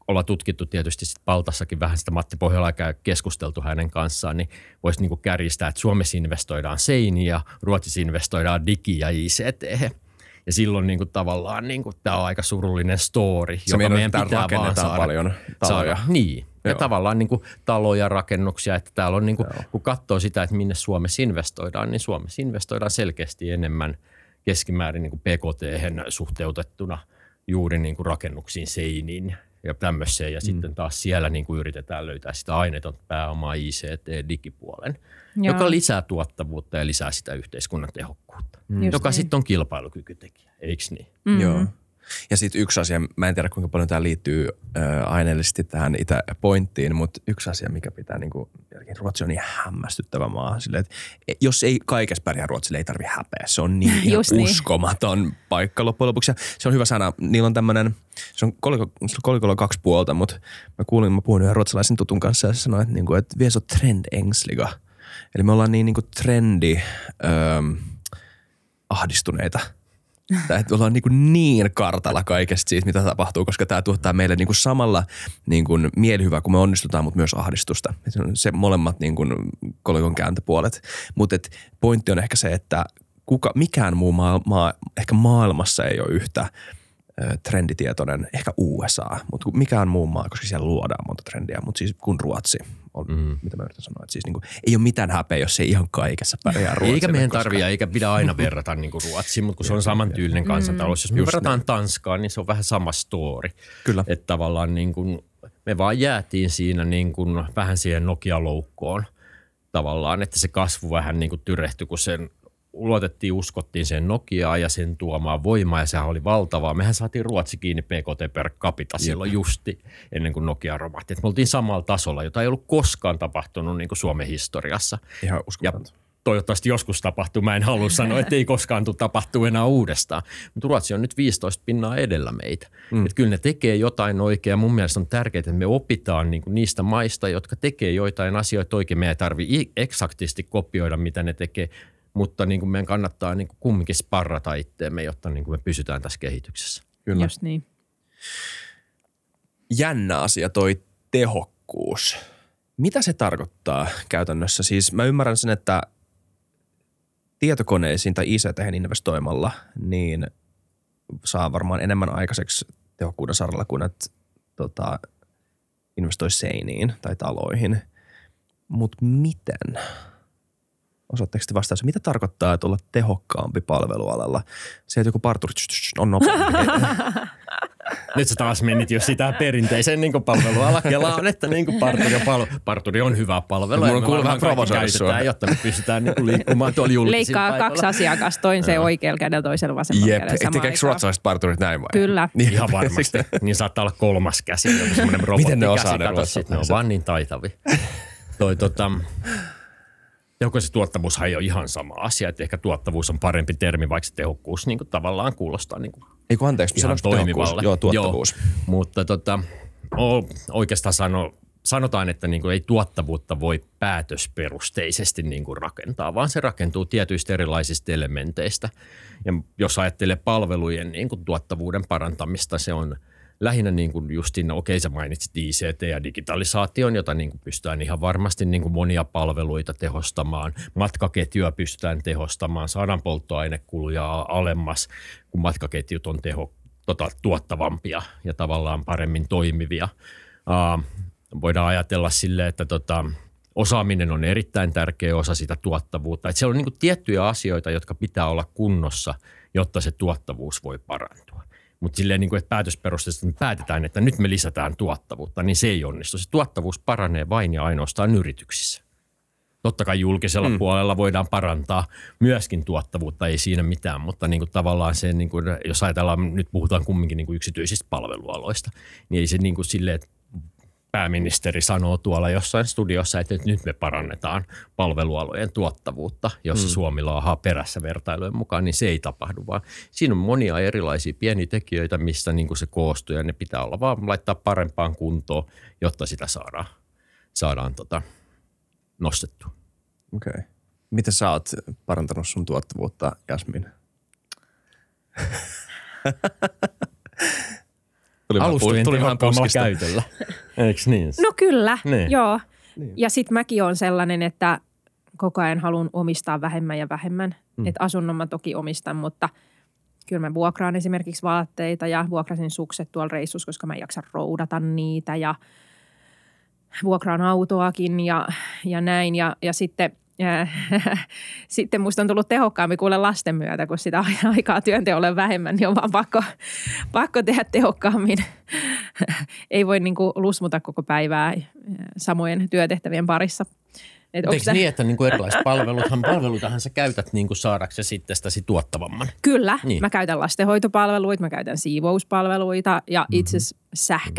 ollaan tutkittu tietysti sit Paltassakin vähän sitä Matti Pohjola käy keskusteltu hänen kanssaan, niin voisi niin kärjistää, että Suomessa investoidaan seiniä ja Ruotsissa investoidaan digi- ja ICT. Ja silloin niin kuin tavallaan niin kuin, tämä on aika surullinen story, Se meidän, että täällä rakennetaan paljon taloja. Saada, niin, ja Joo. tavallaan niin kuin taloja, rakennuksia, että täällä on niin kuin, kun katsoo sitä, että minne Suomessa investoidaan, niin Suomessa investoidaan selkeästi enemmän keskimäärin niin kuin PKT suhteutettuna juuri niin kuin rakennuksiin, seiniin ja tämmöiseen. Ja mm. sitten taas siellä niin kuin yritetään löytää sitä aineetonta pääomaa ICT-digipuolen, Joo. joka lisää tuottavuutta ja lisää sitä yhteiskunnan tehokkuutta, Just joka niin. sitten on kilpailukykytekijä, eikö niin? Mm. Joo. Ja sitten yksi asia, mä en tiedä kuinka paljon tämä liittyy äh, aineellisesti tähän itäpointtiin, mutta yksi asia, mikä pitää niinku, Ruotsi on niin hämmästyttävä maa. Silleen, että jos ei kaikessa pärjää Ruotsille, ei tarvi häpeä. Se on niin ihan niin. uskomaton paikka loppujen lopuksi. Ja se on hyvä sana. Niillä on tämmöinen, se on koliko, kolikolla on kaksi puolta, mutta mä kuulin, mä puhuin yhden ruotsalaisen tutun kanssa ja se sanoi, että, niinku, että vi är så trendängsliga. Eli me ollaan niin niinku trendi öö, ahdistuneita. Tai että ollaan niin, niin kartalla kaikesta siitä, mitä tapahtuu, koska tämä tuottaa meille niin kuin samalla niin kuin mielihyvää, kun me onnistutaan, mutta myös ahdistusta. Se on se molemmat niin kuin kolikon kääntöpuolet. Mutta pointti on ehkä se, että kuka, mikään muu maa, maa, ehkä maailmassa ei ole yhtä trenditietoinen, ehkä USA, mutta mikään muu maa, koska siellä luodaan monta trendiä, mutta siis kun Ruotsi on, mm. mitä mä yritän sanoa, että siis niin kuin, ei ole mitään häpeä, jos ei ihan kaikessa pärjää Ruotsille. Eikä meidän koska- tarvitse, eikä pidä aina verrata niin kuin Ruotsiin, mutta kun se on samantyylinen kansantalous. Jos me Just verrataan Tanskaan, niin se on vähän sama story. Kyllä. Että tavallaan niin kuin, me vaan jäätiin siinä niin kuin vähän siihen Nokia-loukkoon tavallaan, että se kasvu vähän niin kuin tyrehtyi, kun sen luotettiin, uskottiin sen Nokiaa ja sen tuomaan voimaa ja sehän oli valtavaa. Mehän saatiin Ruotsi kiinni PKT per capita silloin justi ennen kuin Nokia romahti. Et me oltiin samalla tasolla, jota ei ollut koskaan tapahtunut niin kuin Suomen historiassa. Ihan uskomatonta. toivottavasti joskus tapahtuu. Mä en halua sanoa, että ei koskaan tule tapahtuu enää uudestaan. Mutta Ruotsi on nyt 15 pinnaa edellä meitä. Mm. Et kyllä ne tekee jotain oikein. Mun mielestä on tärkeää, että me opitaan niinku niistä maista, jotka tekee joitain asioita oikein. Meidän ei tarvitse eksaktisti kopioida, mitä ne tekee, mutta niinku meidän kannattaa niinku kumminkin sparrata itteemme, jotta niinku me pysytään tässä kehityksessä. Kyllä. Just niin. jännä asia toi tehokkuus. Mitä se tarkoittaa käytännössä? Siis mä ymmärrän sen, että tietokoneisiin tai ICT investoimalla, niin saa varmaan enemmän aikaiseksi tehokkuuden saralla kuin että tota, investoi seiniin tai taloihin. Mutta miten? Osaatteko te vastaus? Mitä tarkoittaa, että olla tehokkaampi palvelualalla? Se, että joku parturi on nopeampi. Nyt sä taas menit jo sitä perinteisen niin palveluala Kelaan, että niin parturi, on pal- parturi on hyvä palvelu. Mulla on kuullut vähän provosoida jotta me pystytään niin liikkumaan tuolla julkisilla Leikkaa paikoilla. kaksi asiakasta, toinen se oikealla kädellä, toisella vasemmalla Jep. kädellä samaan Tekeekö ruotsalaiset parturit näin vai? Kyllä. Niin. Ihan varmasti. Niin saattaa olla kolmas käsi, joku semmoinen Miten ne osaa robottikäsi. ne sit ne on ruotsalaiset? vaan niin taitavia. Toi tota, joko se tuottavuushan ei ole ihan sama asia, että ehkä tuottavuus on parempi termi, vaikka se tehokkuus niin kuin tavallaan kuulostaa niin kuin Ei kun anteeksi, ihan toimivalle. Joo, tuottavuus. Joo, mutta tota, o, oikeastaan sano, sanotaan, että niin kuin ei tuottavuutta voi päätösperusteisesti niin kuin rakentaa, vaan se rakentuu tietyistä erilaisista elementeistä. Ja jos ajattelee palvelujen niin kuin tuottavuuden parantamista, se on lähinnä niin kuin justin, okei sä mainitsit ICT ja digitalisaation, jota niin kuin pystytään ihan varmasti niin kuin monia palveluita tehostamaan. Matkaketjua pystytään tehostamaan, saadaan polttoainekuluja alemmas, kun matkaketjut on teho, tota, tuottavampia ja tavallaan paremmin toimivia. Uh, voidaan ajatella sille, että tota, osaaminen on erittäin tärkeä osa sitä tuottavuutta. Että siellä on niin kuin tiettyjä asioita, jotka pitää olla kunnossa, jotta se tuottavuus voi parantua. Mutta silleen, niin kuin, että päätösperusteisesti me päätetään, että nyt me lisätään tuottavuutta, niin se ei onnistu. Se tuottavuus paranee vain ja ainoastaan yrityksissä. Totta kai julkisella mm. puolella voidaan parantaa myöskin tuottavuutta, ei siinä mitään, mutta niin kuin tavallaan se, niin kuin, jos ajatellaan, nyt puhutaan kumminkin niin kuin yksityisistä palvelualoista, niin ei se niin kuin sille, että pääministeri sanoo tuolla jossain studiossa, että nyt me parannetaan palvelualojen tuottavuutta, jos mm. Suomi laahaa perässä vertailujen mukaan, niin se ei tapahdu, vaan siinä on monia erilaisia pieniä tekijöitä, missä niin kuin se koostuu ja ne pitää olla vaan laittaa parempaan kuntoon, jotta sitä saadaan, saadaan tota, nostettua. Okei. Okay. Miten sä oot parantanut sun tuottavuutta, Jasmin? tuli Alustojen tuli tehokkaammalla käytöllä. Eikö niin? No kyllä, niin. joo. Niin. Ja sitten mäkin on sellainen, että koko ajan haluan omistaa vähemmän ja vähemmän. Mm. Että asunnon mä toki omistan, mutta kyllä mä vuokraan esimerkiksi vaatteita ja vuokrasin sukset tuolla reissussa, koska mä en jaksa roudata niitä ja vuokraan autoakin ja, ja näin. Ja, ja sitten – sitten musta on tullut tehokkaampi kuule lasten myötä, kun sitä aikaa työnteolle vähemmän, niin on vaan pakko, pakko tehdä tehokkaammin. Ei voi niin kuin lusmuta koko päivää samojen työtehtävien parissa. Et Eikö se... niin, että niin kuin erilaiset palveluthan, palvelutahan sä käytät niin kuin saadaksesi sitten sitä tuottavamman? Kyllä. Niin. Mä käytän lastenhoitopalveluita, mä käytän siivouspalveluita ja itse mm-hmm.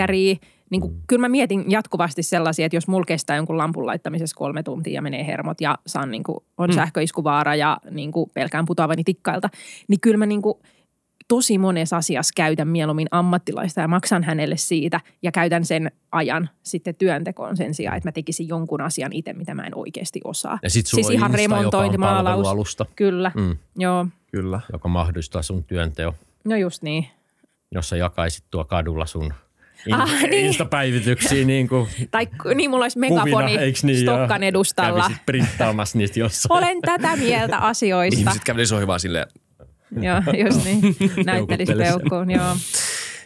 Niin kuin, mm. kyllä mä mietin jatkuvasti sellaisia, että jos mulla kestää jonkun lampun laittamisessa kolme tuntia ja menee hermot ja saan, niin kuin, on mm. sähköiskuvaara ja niin kuin, pelkään putoavani tikkailta, niin kyllä mä niin kuin, tosi monessa asiassa käytän mieluummin ammattilaista ja maksan hänelle siitä ja käytän sen ajan sitten työntekoon sen sijaan, että mä tekisin jonkun asian itse, mitä mä en oikeasti osaa. Ja sit siis ihan remontointi, maalaus. Kyllä, mm. joo. Kyllä. Joka mahdollistaa sun työnteo. No just niin. Jos sä jakaisit tuo kadulla sun in, ah, niin. Instapäivityksiä. Niin kuin tai niin, mulla olisi megafoni niin, Stokkan edustalla. Kävisit printtaamassa niistä jossain. Olen tätä mieltä asioista. Ihmiset kävelisi ohi vaan silleen. joo, just niin. Näyttelisi peukkuun, joo.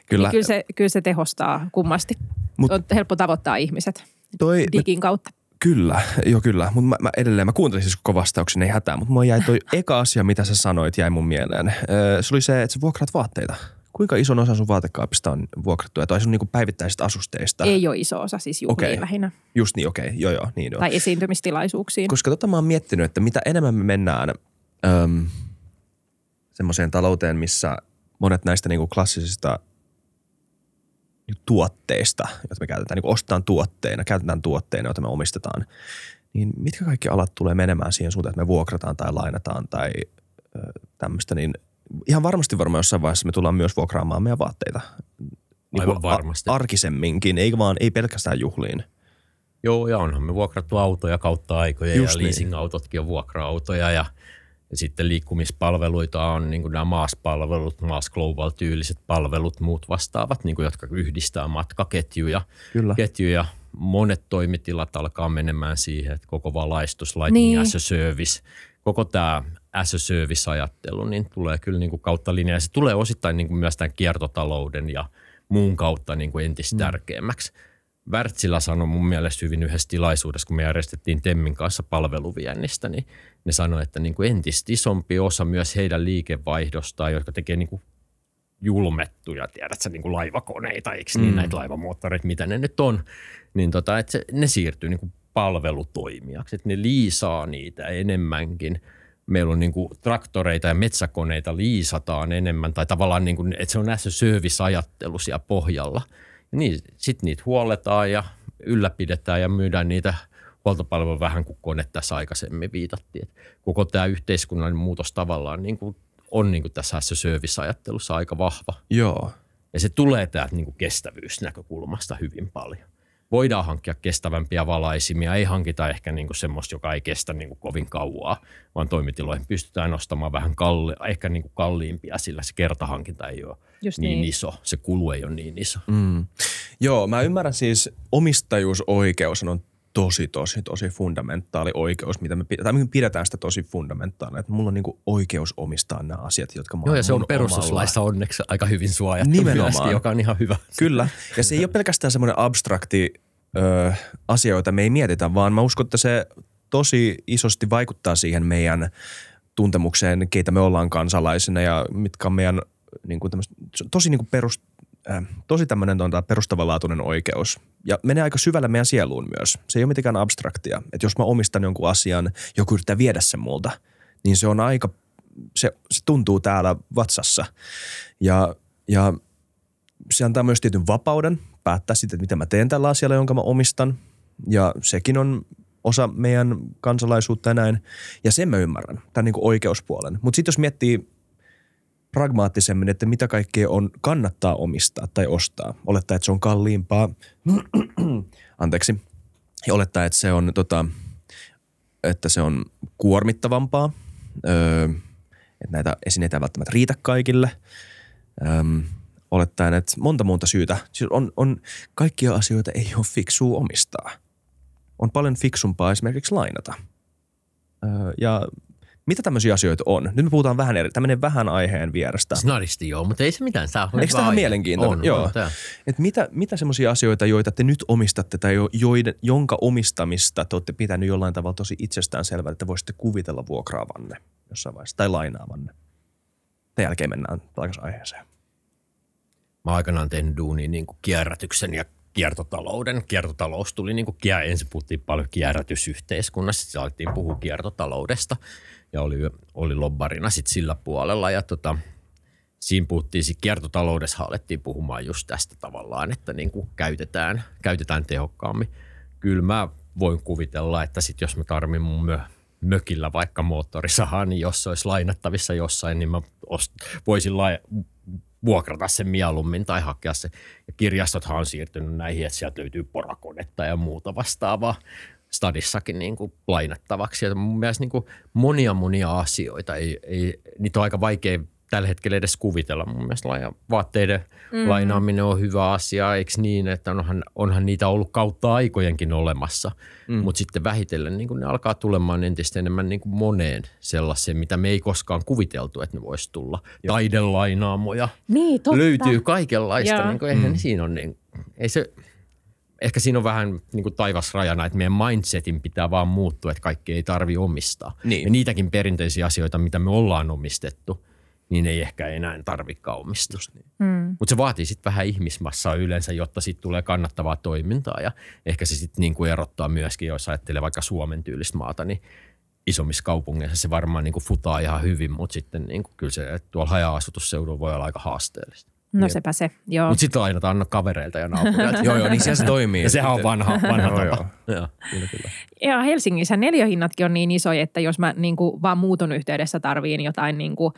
Kyllä. Niin kyllä, se, kyllä se tehostaa kummasti. Mut, on helppo tavoittaa ihmiset toi, digin kautta. Kyllä, joo kyllä. Mutta mä, mä, edelleen, mä kuuntelin siis koko vastauksen, ei hätää. Mutta mulla jäi toi eka asia, mitä sä sanoit, jäi mun mieleen. Se oli se, että sä vuokraat vaatteita. Kuinka ison osa sun vaatekaapista on vuokrattu tai sun niinku päivittäisistä asusteista? Ei ole iso osa, siis juhliin okay. lähinnä. Just niin, okei. Okay. Joo, joo, niin. Tai esiintymistilaisuuksiin. Koska tota mä oon miettinyt, että mitä enemmän me mennään äm, semmoiseen talouteen, missä monet näistä niinku klassisista tuotteista, joita me käytetään, niin ostetaan tuotteina, käytetään tuotteina, joita me omistetaan, niin mitkä kaikki alat tulee menemään siihen suuntaan, että me vuokrataan tai lainataan tai tämmöistä, niin – ihan varmasti varmaan jossain vaiheessa me tullaan myös vuokraamaan meidän vaatteita. Niin Aivan varmasti. arkisemminkin, ei vaan, ei pelkästään juhliin. Joo, ja onhan me vuokrattu autoja kautta aikoja Just ja niin. leasing-autotkin on vuokra-autoja ja, ja sitten liikkumispalveluita on niin kuin nämä maaspalvelut, Maas Global-tyyliset palvelut, muut vastaavat, niin kuin, jotka yhdistää matkaketjuja. Kyllä. Ketjuja. Monet toimitilat alkaa menemään siihen, että koko valaistus, lighting niin. as a service, koko tämä as a service-ajattelu, niin tulee kyllä niin kuin kautta linjaa. Se tulee osittain niin kuin myös tämän kiertotalouden ja muun kautta niin kuin entistä mm. tärkeämmäksi. Wärtsilä sanoi mun mielestä hyvin yhdessä tilaisuudessa, kun me järjestettiin Temmin kanssa palveluviennistä, niin ne sanoi, että niin kuin entistä isompi osa myös heidän liikevaihdostaan, jotka tekee niin kuin julmettuja, tiedätkö, niin kuin laivakoneita, eikö niin mm. näitä laivamoottoreita, mitä ne nyt on, niin tota, että se, ne siirtyy niin kuin palvelutoimijaksi, että ne liisaa niitä enemmänkin – meillä on niin kuin traktoreita ja metsäkoneita liisataan enemmän, tai tavallaan niin kuin, että se on näissä service-ajattelu siellä pohjalla. Ja niin, sitten niitä huoletaan ja ylläpidetään ja myydään niitä huoltopalveluja vähän kuin kone tässä aikaisemmin viitattiin. Koko tämä yhteiskunnallinen muutos tavallaan niin kuin on niin kuin tässä service-ajattelussa aika vahva. Joo. Ja se tulee täältä niin kuin kestävyysnäkökulmasta hyvin paljon voidaan hankkia kestävämpiä valaisimia. Ei hankita ehkä niin kuin semmoista, joka ei kestä niin kuin kovin kauaa, vaan toimitiloihin pystytään nostamaan vähän kalli, ehkä niin kuin kalliimpia, sillä se kertahankinta ei ole Just niin, niin iso. Se kulu ei ole niin iso. Mm. Joo, mä ymmärrän siis omistajuusoikeus on tosi, tosi, tosi fundamentaali oikeus, mitä me, tai me pidetään sitä tosi fundamentaalina, että mulla on niin oikeus omistaa nämä asiat, jotka mä Joo, ja se on perustuslaissa omalla. onneksi aika hyvin suojattu Nimenomaan. myöskin, joka on ihan hyvä. Kyllä, ja se ei ole pelkästään semmoinen abstrakti ö, asia, joita me ei mietitä, vaan mä uskon, että se tosi isosti vaikuttaa siihen meidän tuntemukseen, keitä me ollaan kansalaisina ja mitkä on meidän niin kuin tosi niin kuin perus, tosi tämmöinen tuota, perustavanlaatuinen oikeus. Ja menee aika syvälle meidän sieluun myös. Se ei ole mitenkään abstraktia. Että jos mä omistan jonkun asian, joku yrittää viedä sen multa, niin se on aika, se, se tuntuu täällä vatsassa. Ja, ja se antaa myös tietyn vapauden päättää sitten, että mitä mä teen tällä asialla, jonka mä omistan. Ja sekin on osa meidän kansalaisuutta ja näin. Ja sen mä ymmärrän, tämän niin kuin oikeuspuolen. Mutta sitten jos miettii pragmaattisemmin, että mitä kaikkea on kannattaa omistaa tai ostaa. Olettaa, että se on kalliimpaa. Anteeksi. Ja olettaa, että se on, tota, että se on kuormittavampaa. Öö, että näitä esineitä ei välttämättä riitä kaikille. Öö, olettaen, että monta monta syytä. Siis on, on kaikkia asioita ei ole fiksua omistaa. On paljon fiksumpaa esimerkiksi lainata. Öö, ja mitä tämmöisiä asioita on? Nyt me puhutaan vähän eri, tämä menee vähän aiheen vierestä. Snadisti joo, mutta ei se mitään. Tämä on Eikö tämä mielenkiintoinen? On, Joo. on tämä. Et mitä, mitä semmoisia asioita, joita te nyt omistatte tai jo, joiden, jonka omistamista te olette pitänyt jollain tavalla tosi itsestään selvää, että voisitte kuvitella vuokraavanne jossain vaiheessa tai lainaavanne? Tämän jälkeen mennään takaisin aiheeseen. Mä aikanaan tehnyt duunia niin kuin kierrätyksen ja kiertotalouden. Kiertotalous tuli, niin kuin, ensin puhuttiin paljon kierrätysyhteiskunnassa, sitten alettiin puhua kiertotaloudesta ja oli, oli lobbarina sitten sillä puolella. Ja tota, siinä puhuttiin, sit kiertotaloudessa alettiin puhumaan just tästä tavallaan, että niin kuin käytetään, käytetään tehokkaammin. Kyllä mä voin kuvitella, että sit jos mä tarvin mun myö, mökillä vaikka moottorisahan, niin jos se olisi lainattavissa jossain, niin mä ost- voisin lai- vuokrata sen mieluummin tai hakea se. Ja kirjastothan on siirtynyt näihin, että sieltä löytyy porakonetta ja muuta vastaavaa stadissakin niin kuin lainattavaksi. Ja mun mielestä niin kuin monia monia asioita, ei, ei, niitä on aika vaikea tällä hetkellä edes kuvitella. Mun mielestä laina, vaatteiden mm. lainaaminen on hyvä asia, eikö niin, että onhan, onhan niitä ollut kautta aikojenkin olemassa. Mm. Mutta sitten vähitellen niin kuin ne alkaa tulemaan entistä enemmän niin kuin moneen sellaiseen, mitä me ei koskaan kuviteltu, että ne voisi tulla. Joo. Taidelainaamoja Niin, totta. löytyy kaikenlaista. Joo. Niin kuin, eihän Mm. siinä on niin, ei se, ehkä siinä on vähän niin kuin taivasrajana, että meidän mindsetin pitää vaan muuttua, että kaikki ei tarvi omistaa. Niin. Ja niitäkin perinteisiä asioita, mitä me ollaan omistettu, niin ei ehkä enää tarvikaan omistaa. niin. Mm. Mutta se vaatii sitten vähän ihmismassaa yleensä, jotta siitä tulee kannattavaa toimintaa ja ehkä se sitten niinku erottaa myöskin, jos ajattelee vaikka Suomen tyylistä maata, niin isommissa kaupungeissa se varmaan niinku futaa ihan hyvin, mutta sitten niinku kyllä se että tuolla haja-asutusseudulla voi olla aika haasteellista. No Jep. sepä se, joo. Mutta sitten lainataan aina kavereilta ja naapureilta. Joo, joo, niin siellä se toimii. ja sehän on vanha, vanha Joo, tapa. Joo. Kyllä, kyllä. Ja Helsingissä neliöhinnatkin on niin isoja, että jos mä niin kuin vaan muuton yhteydessä tarviin jotain niin kuin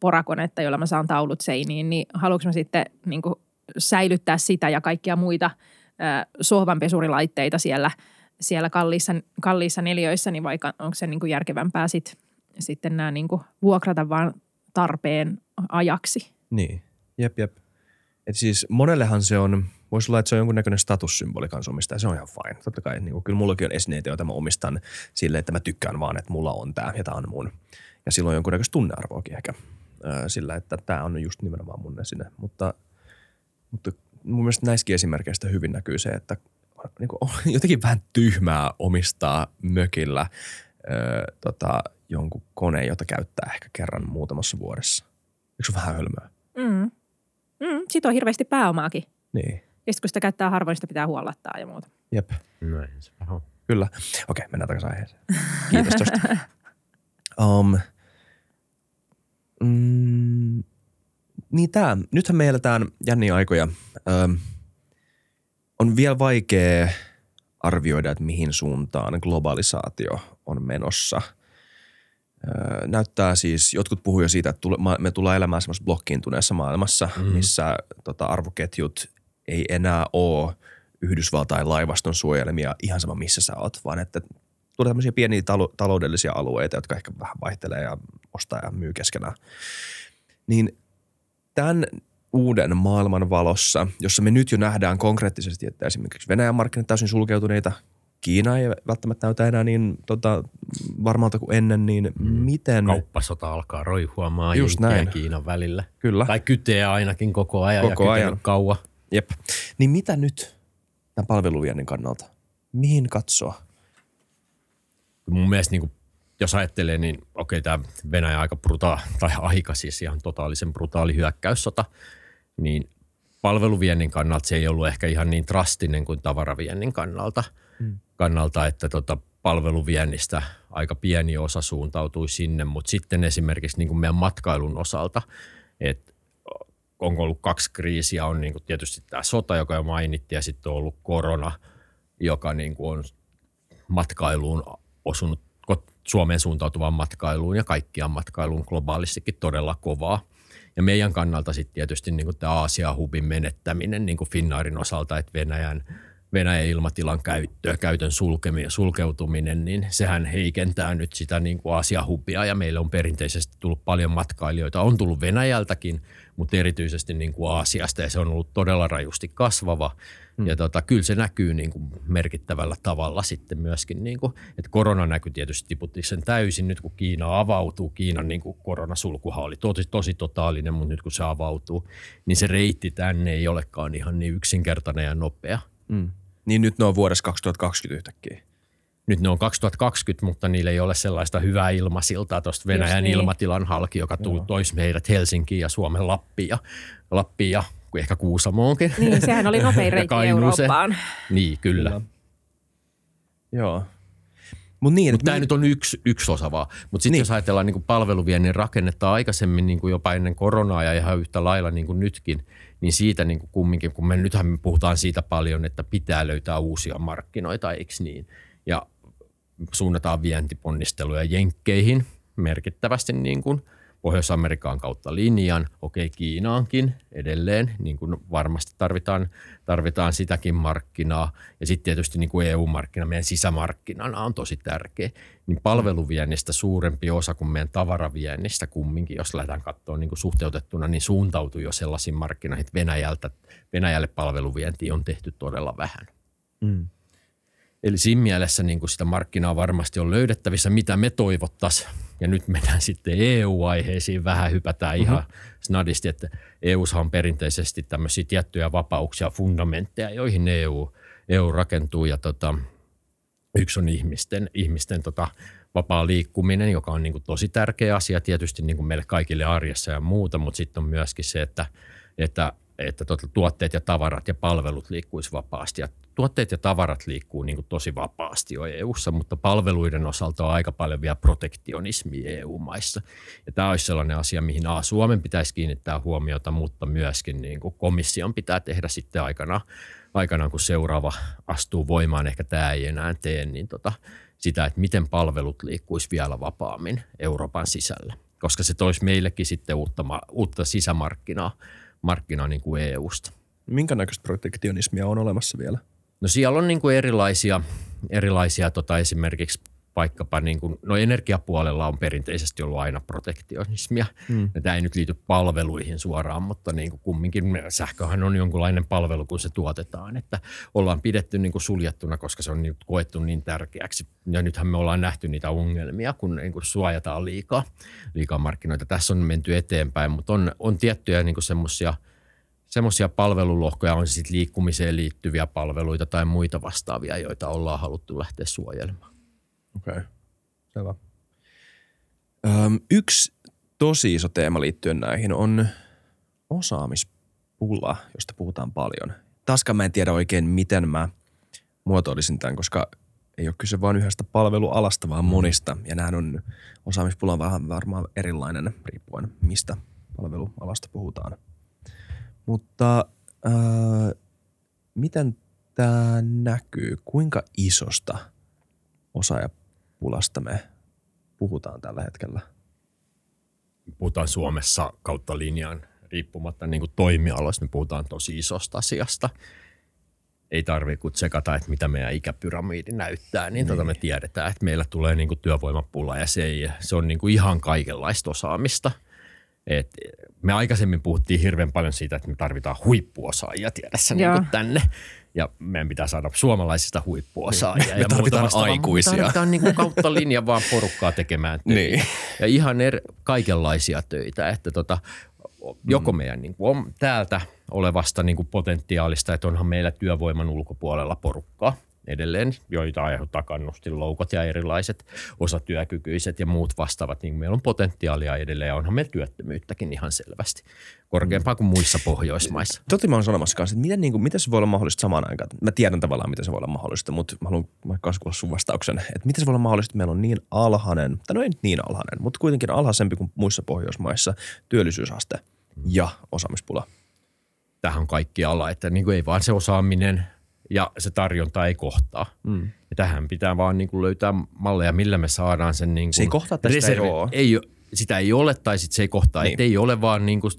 porakonetta, jolla mä saan taulut seiniin, niin haluanko mä sitten niin kuin säilyttää sitä ja kaikkia muita äh, sohvanpesurilaitteita siellä, siellä kalliissa, kalliissa neliöissä, niin vaikka onko se niin kuin järkevämpää sit, sitten nämä niin kuin vuokrata vaan tarpeen ajaksi. Niin, jep, jep. Et siis monellehan se on, voisi olla, että se on jonkunnäköinen statussymboli kanssa omistaa, se on ihan fine. Totta kai, niin kuin, kyllä mullakin on esineitä, joita mä omistan sille, että mä tykkään vaan, että mulla on tämä ja tämä on mun. Ja silloin on jonkunnäköistä tunnearvoakin ehkä sillä, että tämä on just nimenomaan mun esine. Mutta, mutta mun mielestä näissäkin esimerkkeistä hyvin näkyy se, että niin kuin, on jotenkin vähän tyhmää omistaa mökillä ää, tota, jonkun koneen, jota käyttää ehkä kerran muutamassa vuodessa. Eikö se vähän hölmöä? Mm. Mm, siitä on hirveästi pääomaakin. Niin. Ja sitten kun sitä käyttää harvoin, niin sitä pitää huollattaa ja muuta. Jep, Näin se vähän on. kyllä. Okei, mennään takaisin aiheeseen. Kiitos tosta. Um, mm, niin tää, nythän me eletään jänniä aikoja. Um, on vielä vaikea arvioida, että mihin suuntaan globalisaatio on menossa. Näyttää siis, jotkut puhuu jo siitä, että me tullaan elämään semmoisessa blokkiintuneessa maailmassa, mm. missä tota, arvoketjut ei enää ole Yhdysvaltain laivaston suojelemia ihan sama missä sä oot, vaan että tulee tämmöisiä pieniä talo- taloudellisia alueita, jotka ehkä vähän vaihtelee ja ostaa ja myy keskenään. Niin tämän uuden maailman valossa, jossa me nyt jo nähdään konkreettisesti, että esimerkiksi Venäjän markkinat täysin sulkeutuneita, Kiina ei välttämättä näytä enää niin tota, varmalta kuin ennen, niin Mm. miten... Kauppasota alkaa roihuamaan Just näin. ja Kiinan välillä. Kyllä, Tai kyteä ainakin koko ajan Koko ja ajan. kauan. jep. Niin mitä nyt tämän palveluviennin kannalta? Mihin katsoa? mun mielestä niin kuin, jos ajattelee, niin okei, tämä Venäjä aika brutaali, tai aika siis ihan totaalisen brutaali hyökkäyssota, niin palveluviennin kannalta se ei ollut ehkä ihan niin drastinen kuin tavaraviennin kannalta. Kannalta että tota, palveluviennistä aika pieni osa suuntautui sinne, mutta sitten esimerkiksi niin kuin meidän matkailun osalta, että on ollut kaksi kriisiä, on niin kuin tietysti tämä sota, joka jo mainittiin, ja sitten on ollut korona, joka niin kuin on matkailuun osunut, Suomeen suuntautuvaan matkailuun ja kaikkiaan matkailuun globaalistikin todella kovaa. Ja meidän kannalta sitten tietysti niin kuin tämä Aasia-hubin menettäminen niin kuin Finnairin osalta, että Venäjän, Venäjän ilmatilan käyttö, käytön sulkeminen, sulkeutuminen, niin sehän heikentää nyt sitä niin kuin Aasia-hubia ja meillä on perinteisesti tullut paljon matkailijoita. On tullut Venäjältäkin, mutta erityisesti niin kuin Aasiasta ja se on ollut todella rajusti kasvava. Mm. Ja tota, kyllä se näkyy niin kuin merkittävällä tavalla sitten myöskin, niin kuin, että korona näkyy tietysti tiputti sen täysin nyt kun Kiina avautuu. Kiinan niin kuin koronasulkuhan oli tosi, tosi totaalinen, mutta nyt kun se avautuu, niin se reitti tänne ei olekaan ihan niin yksinkertainen ja nopea. Mm. Niin nyt ne on vuodessa 2020 yhtäkkiä. Nyt ne on 2020, mutta niillä ei ole sellaista hyvää ilmasiltaa tuosta Venäjän niin. ilmatilan halki, joka toisi meidät Helsinkiin ja Suomen Lappiin ja, Lappiin ja ehkä Kuusamoonkin. Niin, sehän oli nopein reitti Eurooppaan. Niin, kyllä. kyllä. Joo. Mutta niin, Mut tämä nyt on yksi, yksi osa vaan. Mutta sitten niin. jos ajatellaan niin palveluviennin rakennetta aikaisemmin niin kuin jopa ennen koronaa ja ihan yhtä lailla niin kuin nytkin, niin siitä niin kuin kumminkin, kun me nythän me puhutaan siitä paljon, että pitää löytää uusia markkinoita, eikö niin? Ja suunnataan vientiponnisteluja jenkkeihin merkittävästi niin kuin – Pohjois-Amerikan kautta linjan, okei Kiinaankin edelleen, niin kuin varmasti tarvitaan, tarvitaan sitäkin markkinaa. Ja sitten tietysti niin kuin EU-markkina, meidän sisämarkkinana on tosi tärkeä. Niin palveluviennistä suurempi osa kuin meidän tavaraviennistä kumminkin, jos lähdetään katsoa niin kuin suhteutettuna, niin suuntautuu jo sellaisiin markkinoihin, että Venäjältä, Venäjälle palveluvienti on tehty todella vähän. Mm. Eli siinä mielessä niin kuin sitä markkinaa varmasti on löydettävissä, mitä me toivottaisiin. Ja nyt mennään sitten EU-aiheisiin, vähän hypätään ihan mm-hmm. snadisti, että EU on perinteisesti tämmöisiä tiettyjä vapauksia, fundamentteja, joihin EU, EU rakentuu. Ja tota, yksi on ihmisten, ihmisten tota, vapaa liikkuminen, joka on niin kuin tosi tärkeä asia tietysti niin kuin meille kaikille arjessa ja muuta, mutta sitten on myöskin se, että, että että tuota, tuotteet ja tavarat ja palvelut liikkuisi vapaasti. Ja tuotteet ja tavarat liikkuu niin kuin tosi vapaasti jo EU-ssa, mutta palveluiden osalta on aika paljon vielä protektionismia EU-maissa. Ja tämä olisi sellainen asia, mihin A, Suomen pitäisi kiinnittää huomiota, mutta myöskin niin kuin komission pitää tehdä sitten aikana, aikanaan, kun seuraava astuu voimaan, ehkä tämä ei enää tee, niin tota, sitä, että miten palvelut liikkuisi vielä vapaammin Euroopan sisällä. Koska se toisi meillekin sitten uutta, uutta sisämarkkinaa markkinaa niin kuin EU-sta. Minkä näköistä protektionismia on olemassa vielä? No siellä on niin kuin erilaisia, erilaisia tota esimerkiksi vaikkapa niin kuin, no energiapuolella on perinteisesti ollut aina protektionismia. Mm. Tämä ei nyt liity palveluihin suoraan, mutta niin kuin kumminkin sähköhän on jonkunlainen palvelu, kun se tuotetaan. Että ollaan pidetty niin kuin suljettuna, koska se on niin koettu niin tärkeäksi. Ja nythän me ollaan nähty niitä ongelmia, kun niin kuin suojataan liikaa, liikaa markkinoita. Tässä on menty eteenpäin, mutta on, on tiettyjä niin semmoisia – semmoisia palvelulohkoja, on sitten liikkumiseen liittyviä palveluita tai muita vastaavia, joita ollaan haluttu lähteä suojelemaan. Okei, okay. selvä. Öm, yksi tosi iso teema liittyen näihin on osaamispula, josta puhutaan paljon. Taaskaan mä en tiedä oikein, miten mä muotoilisin tämän, koska ei ole kyse vain yhdestä palvelualasta, vaan mm. monista. Ja nämä on, osaamispula on vähän varmaan erilainen riippuen, mistä palvelualasta puhutaan. Mutta äh, miten tämä näkyy? Kuinka isosta osaajapulasta me puhutaan tällä hetkellä? Puhutaan Suomessa kautta linjaan riippumatta niin toimialoista, me puhutaan tosi isosta asiasta. Ei tarvitse kuin tsekata, että mitä meidän ikäpyramidi näyttää, niin, tota niin. Tota me tiedetään, että meillä tulee niin työvoimapula ja se, ei, se on niin ihan kaikenlaista osaamista – et me aikaisemmin puhuttiin hirveän paljon siitä, että me tarvitaan huippuosaajia tiedässä niin tänne. Ja meidän pitää saada suomalaisista huippuosaajia. Me, ja tarvitaan aikuisia. Me tarvitaan niin kuin kautta linja vaan porukkaa tekemään töitä. Niin. Ja ihan er, kaikenlaisia töitä. Että tota, joko mm. meidän niin kuin on täältä olevasta niin kuin potentiaalista, että onhan meillä työvoiman ulkopuolella porukkaa. Edelleen, joita aiheuttaa kannustinloukot ja erilaiset osatyökykyiset ja muut vastaavat, niin meillä on potentiaalia edelleen ja onhan meillä työttömyyttäkin ihan selvästi korkeampaa kuin muissa Pohjoismaissa. Totti mä oon sanomassa kanssa, että miten, niin kuin, miten se voi olla mahdollista samaan aikaan. Mä tiedän tavallaan, miten se voi olla mahdollista, mutta mä haluan vaikka kuulla sun vastauksen. Että miten se voi olla mahdollista, että meillä on niin alhainen, tai no ei nyt niin alhainen, mutta kuitenkin alhaisempi kuin muissa Pohjoismaissa työllisyysaste ja osaamispula. Tähän on kaikki ala, että niin kuin ei vaan se osaaminen ja se tarjonta ei kohtaa. Mm. Ja tähän pitää vaan niin kuin löytää malleja, millä me saadaan sen niin kuin Se ei kohtaa tästä reservi. ei ole. Ei, sitä ei ole tai sitten se ei kohtaa. Niin. Että ei ole vaan niin kuin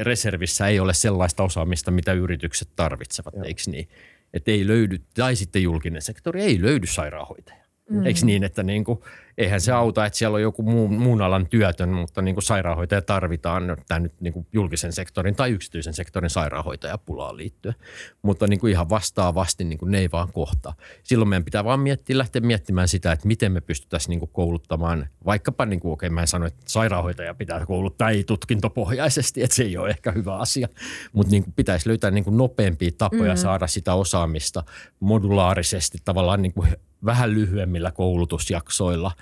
reservissä ei ole sellaista osaamista, mitä yritykset tarvitsevat, Joo. eikö niin? Että ei löydy, tai sitten julkinen sektori ei löydy sairaanhoitajia. Mm. Eikö niin, että niin kuin, eihän se auta, että siellä on joku muun, muun alan työtön, mutta niin kuin sairaanhoitaja tarvitaan tämä nyt niin kuin julkisen sektorin tai yksityisen sektorin sairaanhoitajapulaan liittyen. Mutta niin kuin ihan vastaavasti niin kuin ne ei vaan kohtaa. Silloin meidän pitää vaan miettiä, lähteä miettimään sitä, että miten me pystyttäisiin niin kuin kouluttamaan, vaikkapa niin kuin, okei mä en sano, että sairaanhoitaja pitää kouluttaa ei tutkintopohjaisesti, että se ei ole ehkä hyvä asia, mutta niin kuin pitäisi löytää niin kuin nopeampia tapoja mm-hmm. saada sitä osaamista modulaarisesti tavallaan niin kuin vähän lyhyemmillä koulutusjaksoilla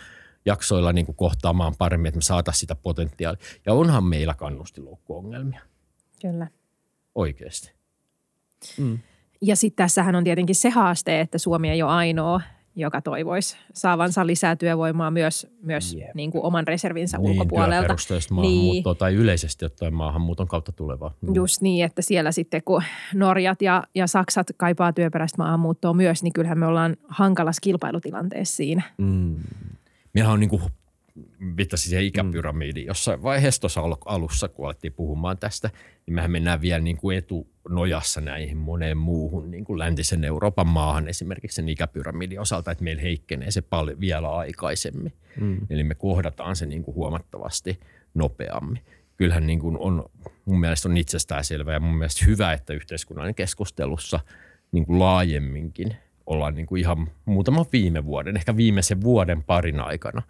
jaksoilla niin kuin kohtaamaan paremmin, että me saataisiin sitä potentiaalia. Ja onhan meillä kannustiloukkuongelmia. Kyllä. Oikeasti. Mm. Ja sitten tässähän on tietenkin se haaste, että Suomi ei ole ainoa, joka toivoisi saavansa lisää työvoimaa myös, myös Jep. niin kuin oman reservinsä Niin, ulkopuolelta. maahanmuuttoa tai yleisesti ottaen maahanmuuton kautta tulevaa. Mm. Just niin, että siellä sitten kun Norjat ja, ja Saksat kaipaa työperäistä maahanmuuttoa myös, niin kyllähän me ollaan hankalassa kilpailutilanteessa siinä. Mm. Meillä on niin kuin, viittasin siihen ikäpyramidiin jossain vaiheessa tuossa al- alussa, kun alettiin puhumaan tästä, niin mehän mennään vielä niin kuin etunojassa näihin moneen muuhun niin kuin läntisen Euroopan maahan esimerkiksi sen ikäpyramidin osalta, että meillä heikkenee se paljon vielä aikaisemmin. Mm. Eli me kohdataan se niin kuin huomattavasti nopeammin. Kyllähän niin kuin on, mun mielestä on itsestäänselvää ja mun mielestä hyvä, että yhteiskunnan keskustelussa niin kuin laajemminkin ollaan niin kuin ihan muutaman viime vuoden, ehkä viimeisen vuoden parin aikana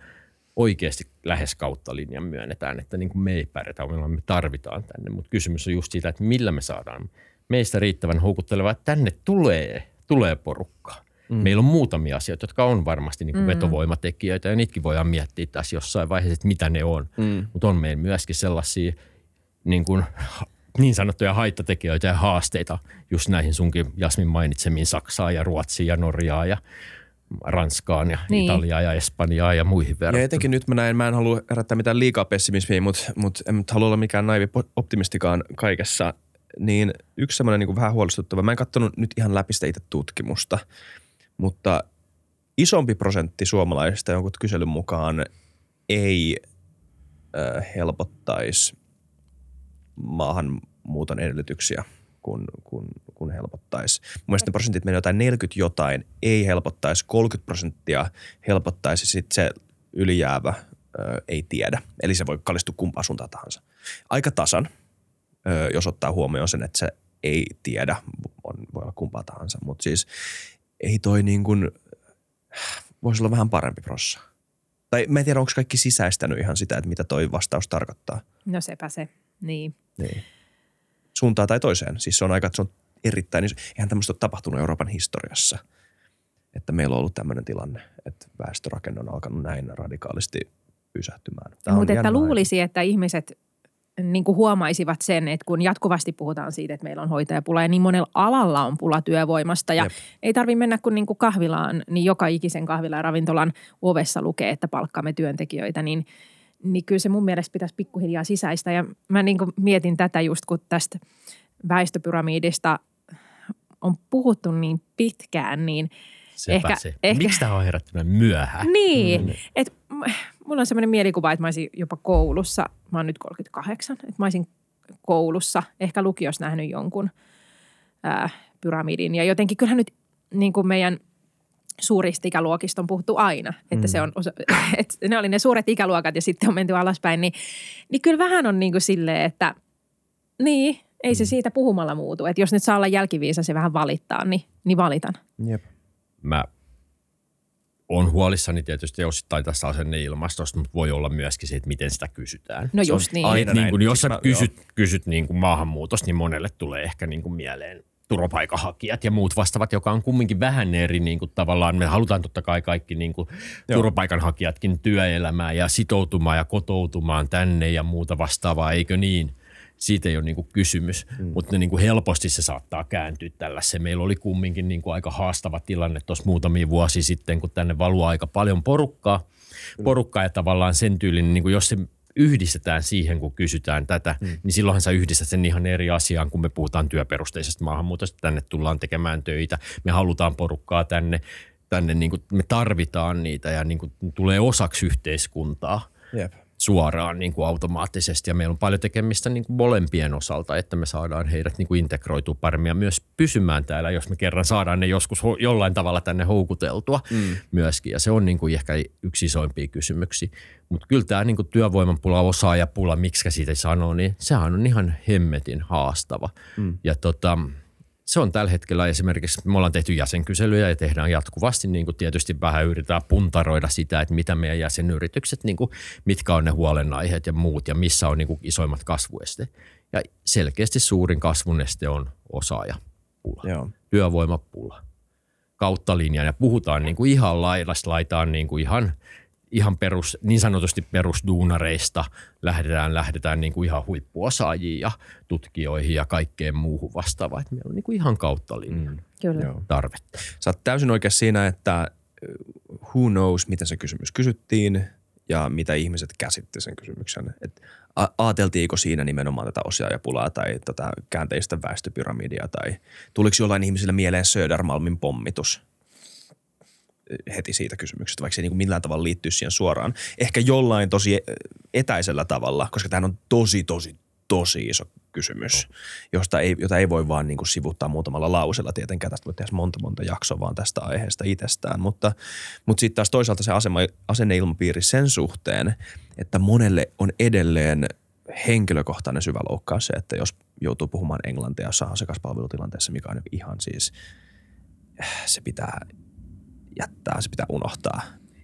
oikeasti lähes kautta linjan myönnetään, että niin kuin me ei pärjätä, milloin me tarvitaan tänne. Mutta kysymys on just siitä, että millä me saadaan meistä riittävän houkuttelevaa, että tänne tulee, tulee porukkaa. Mm. Meillä on muutamia asioita, jotka on varmasti niin kuin mm. vetovoimatekijöitä ja niitäkin voidaan miettiä tässä jossain vaiheessa, että mitä ne on. Mm. Mutta on meillä myöskin sellaisia niin, kuin, niin sanottuja haittatekijöitä ja haasteita just näihin sunkin Jasmin mainitsemiin Saksaan ja Ruotsiin ja Norjaa ja Ranskaan ja Niin. Italiaan ja Espanjaan ja muihin Ja verrattuna. etenkin nyt mä näin, mä en halua herättää mitään liikaa pessimismiä, mutta, mutta en nyt halua olla mikään naivi optimistikaan kaikessa. Niin yksi semmoinen niin vähän huolestuttava, mä en katsonut nyt ihan läpi sitä itse tutkimusta, mutta isompi prosentti suomalaisista jonkun kyselyn mukaan ei äh, helpottaisi maahanmuuton edellytyksiä kuin, kuin, kuin helpottaisi. Mun mielestä ne prosentit menee jotain 40 jotain, ei helpottaisi, 30 prosenttia helpottaisi, sitten se ylijäävä ö, ei tiedä. Eli se voi kallistua kumpaan suuntaan tahansa. Aika tasan, ö, jos ottaa huomioon sen, että se ei tiedä, on, voi olla kumpaa tahansa. Mutta siis ei toi niin kuin, voisi olla vähän parempi prossa. Tai mä en tiedä, onko kaikki sisäistänyt ihan sitä, että mitä toi vastaus tarkoittaa. No sepä se, niin. Niin. Suuntaan tai toiseen. Siis se on aika, se on erittäin iso. Eihän tämmöistä ole tapahtunut Euroopan historiassa, että meillä on ollut tämmöinen tilanne, että väestörakenne on alkanut näin radikaalisti pysähtymään. Mutta että luulisi, että ihmiset niin kuin huomaisivat sen, että kun jatkuvasti puhutaan siitä, että meillä on hoitajapula ja niin monella alalla on pula työvoimasta ja. Jep. ei tarvitse mennä kuin, niin kuin kahvilaan, niin joka ikisen kahvilan ja ravintolan ovessa lukee, että palkkaamme työntekijöitä, niin, niin kyllä se mun mielestä pitäisi pikkuhiljaa sisäistä. Ja mä niin kuin mietin tätä just, kun tästä väestöpyramiidista on puhuttu niin pitkään, niin Sepä ehkä- se. ehkä- Miksi tämä on herättänyt myöhään? niin, mm. että mulla on semmoinen mielikuva, että mä olisin jopa koulussa, mä oon nyt 38, että mä olisin koulussa, ehkä lukiossa nähnyt jonkun ää, pyramidin. Ja jotenkin kyllähän nyt niin kuin meidän suurista ikäluokista on puhuttu aina, että mm. se on että ne oli ne suuret ikäluokat ja sitten on menty alaspäin, niin, niin kyllä vähän on niin kuin silleen, että niin, ei se siitä puhumalla muutu. Että jos nyt saa olla jälkiviisa se vähän valittaa, niin, niin valitan. Jep. Mä on huolissani tietysti osittain tässä asenneilmastosta, mutta voi olla myöskin se, että miten sitä kysytään. No Se just niin. aina Niin, kuin, jos Siis sä mä- kysyt, kysyt niin kuin maahanmuutosta, niin monelle tulee ehkä niin kuin mieleen turvapaikanhakijat ja muut vastaavat, joka on kumminkin vähän eri niin kuin tavallaan. Me halutaan totta kai kaikki niin kuin turvapaikanhakijatkin työelämään ja sitoutumaan ja kotoutumaan tänne ja muuta vastaavaa, eikö niin? Siitä ei ole niin kuin kysymys, mm. mutta niin kuin helposti se saattaa kääntyä tällaiseen. Meillä oli kumminkin niin kuin aika haastava tilanne tuossa muutamia vuosia sitten, kun tänne valuu aika paljon porukkaa. Porukkaa ja tavallaan sen tyylin, niin kuin jos se yhdistetään siihen, kun kysytään tätä, mm. niin silloinhan sä yhdistät sen ihan eri asiaan, kun me puhutaan työperusteisesta maahanmuutosta. Tänne tullaan tekemään töitä, me halutaan porukkaa tänne, tänne niin kuin me tarvitaan niitä ja niin kuin tulee osaksi yhteiskuntaa. Jep suoraan niin kuin automaattisesti ja meillä on paljon tekemistä niin kuin molempien osalta, että me saadaan heidät niin kuin integroitua paremmin ja myös pysymään täällä, jos me kerran saadaan ne joskus jollain tavalla tänne houkuteltua mm. myöskin ja se on niin kuin ehkä yksi isoimpia kysymyksiä. Mutta kyllä tämä niin kuin työvoimanpula, osaajapula, miksi siitä sanoo, niin sehän on ihan hemmetin haastava. Mm. Ja tota, se on tällä hetkellä esimerkiksi, me ollaan tehty jäsenkyselyjä ja tehdään jatkuvasti, niin kuin tietysti vähän yritetään puntaroida sitä, että mitä meidän jäsenyritykset, niin kuin, mitkä on ne huolenaiheet ja muut ja missä on niin kuin isoimmat kasvueste. Ja selkeästi suurin kasvuneste on osaajapula, Joo. työvoimapula kautta linjan ja puhutaan niin kuin ihan laidasta laitaan niin kuin ihan – ihan perus, niin sanotusti perusduunareista lähdetään, lähdetään niin kuin ihan huippuosaajiin ja tutkijoihin ja kaikkeen muuhun vastaavaan. Että meillä on niin kuin ihan kautta linjan mm. Kyllä. tarvetta. Sä oot täysin oikeassa siinä, että uh, who knows, miten se kysymys kysyttiin ja mitä ihmiset käsitti sen kysymyksen. Et ajateltiinko siinä nimenomaan tätä osiaajapulaa tai tätä käänteistä väestöpyramidia tai tuliko jollain ihmisillä mieleen Södermalmin pommitus – heti siitä kysymyksestä, vaikka se ei niin kuin millään tavalla liittyy siihen suoraan. Ehkä jollain tosi etäisellä tavalla, koska tämä on tosi, tosi, tosi iso kysymys, no. josta ei, jota ei voi vaan niin kuin sivuttaa muutamalla lausella. Tietenkään tästä voi tehdä monta, monta jaksoa vaan tästä aiheesta itsestään, mutta, mutta sitten taas toisaalta se asema, asenneilmapiiri sen suhteen, että monelle on edelleen henkilökohtainen syvä loukkaus se, että jos joutuu puhumaan englantia jossain asiakaspalvelutilanteessa, mikä on niihin siis, se pitää jättää, se pitää unohtaa.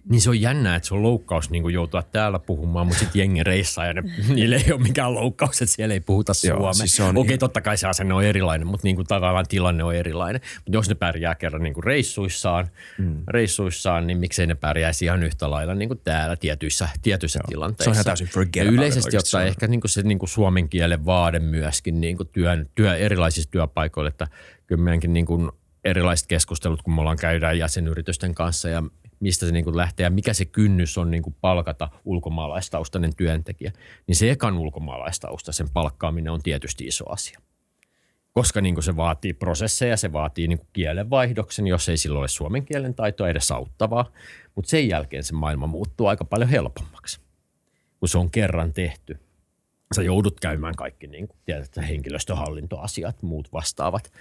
Niin se on jännä, että se on loukkaus niin kuin joutua täällä puhumaan, mutta sitten jengi reissaa ja ne, niille ei ole mikään loukkaus, että siellä ei puhuta suomea. Siis Okei, okay, totta kai se asenne on erilainen, mutta niin kuin tavallaan tilanne on erilainen. Mutta jos ne pärjää kerran niin kuin reissuissaan, mm. reissuissaan, niin miksei ne pärjäisi ihan yhtä lailla niin kuin täällä tietyissä, tietyissä tilanteissa. Se on ihan täysin ja Yleisesti ottaen ehkä niin kuin se niin kuin suomen kielen vaade myöskin niin kuin työn, työ, erilaisissa työpaikoilla, että kyllä meidänkin niin kuin erilaiset keskustelut, kun me ollaan käydään jäsenyritysten kanssa ja mistä se niin kuin lähtee ja mikä se kynnys on niin kuin palkata ulkomaalaistaustainen työntekijä, niin se ekan ulkomaalaistausta, sen palkkaaminen on tietysti iso asia. Koska niin kuin se vaatii prosesseja, se vaatii niin kuin kielenvaihdoksen, jos ei silloin ole suomen kielen taitoa edes auttavaa, mutta sen jälkeen se maailma muuttuu aika paljon helpommaksi, kun se on kerran tehty. Sä joudut käymään kaikki niin kuin, tiedät, henkilöstöhallintoasiat, muut vastaavat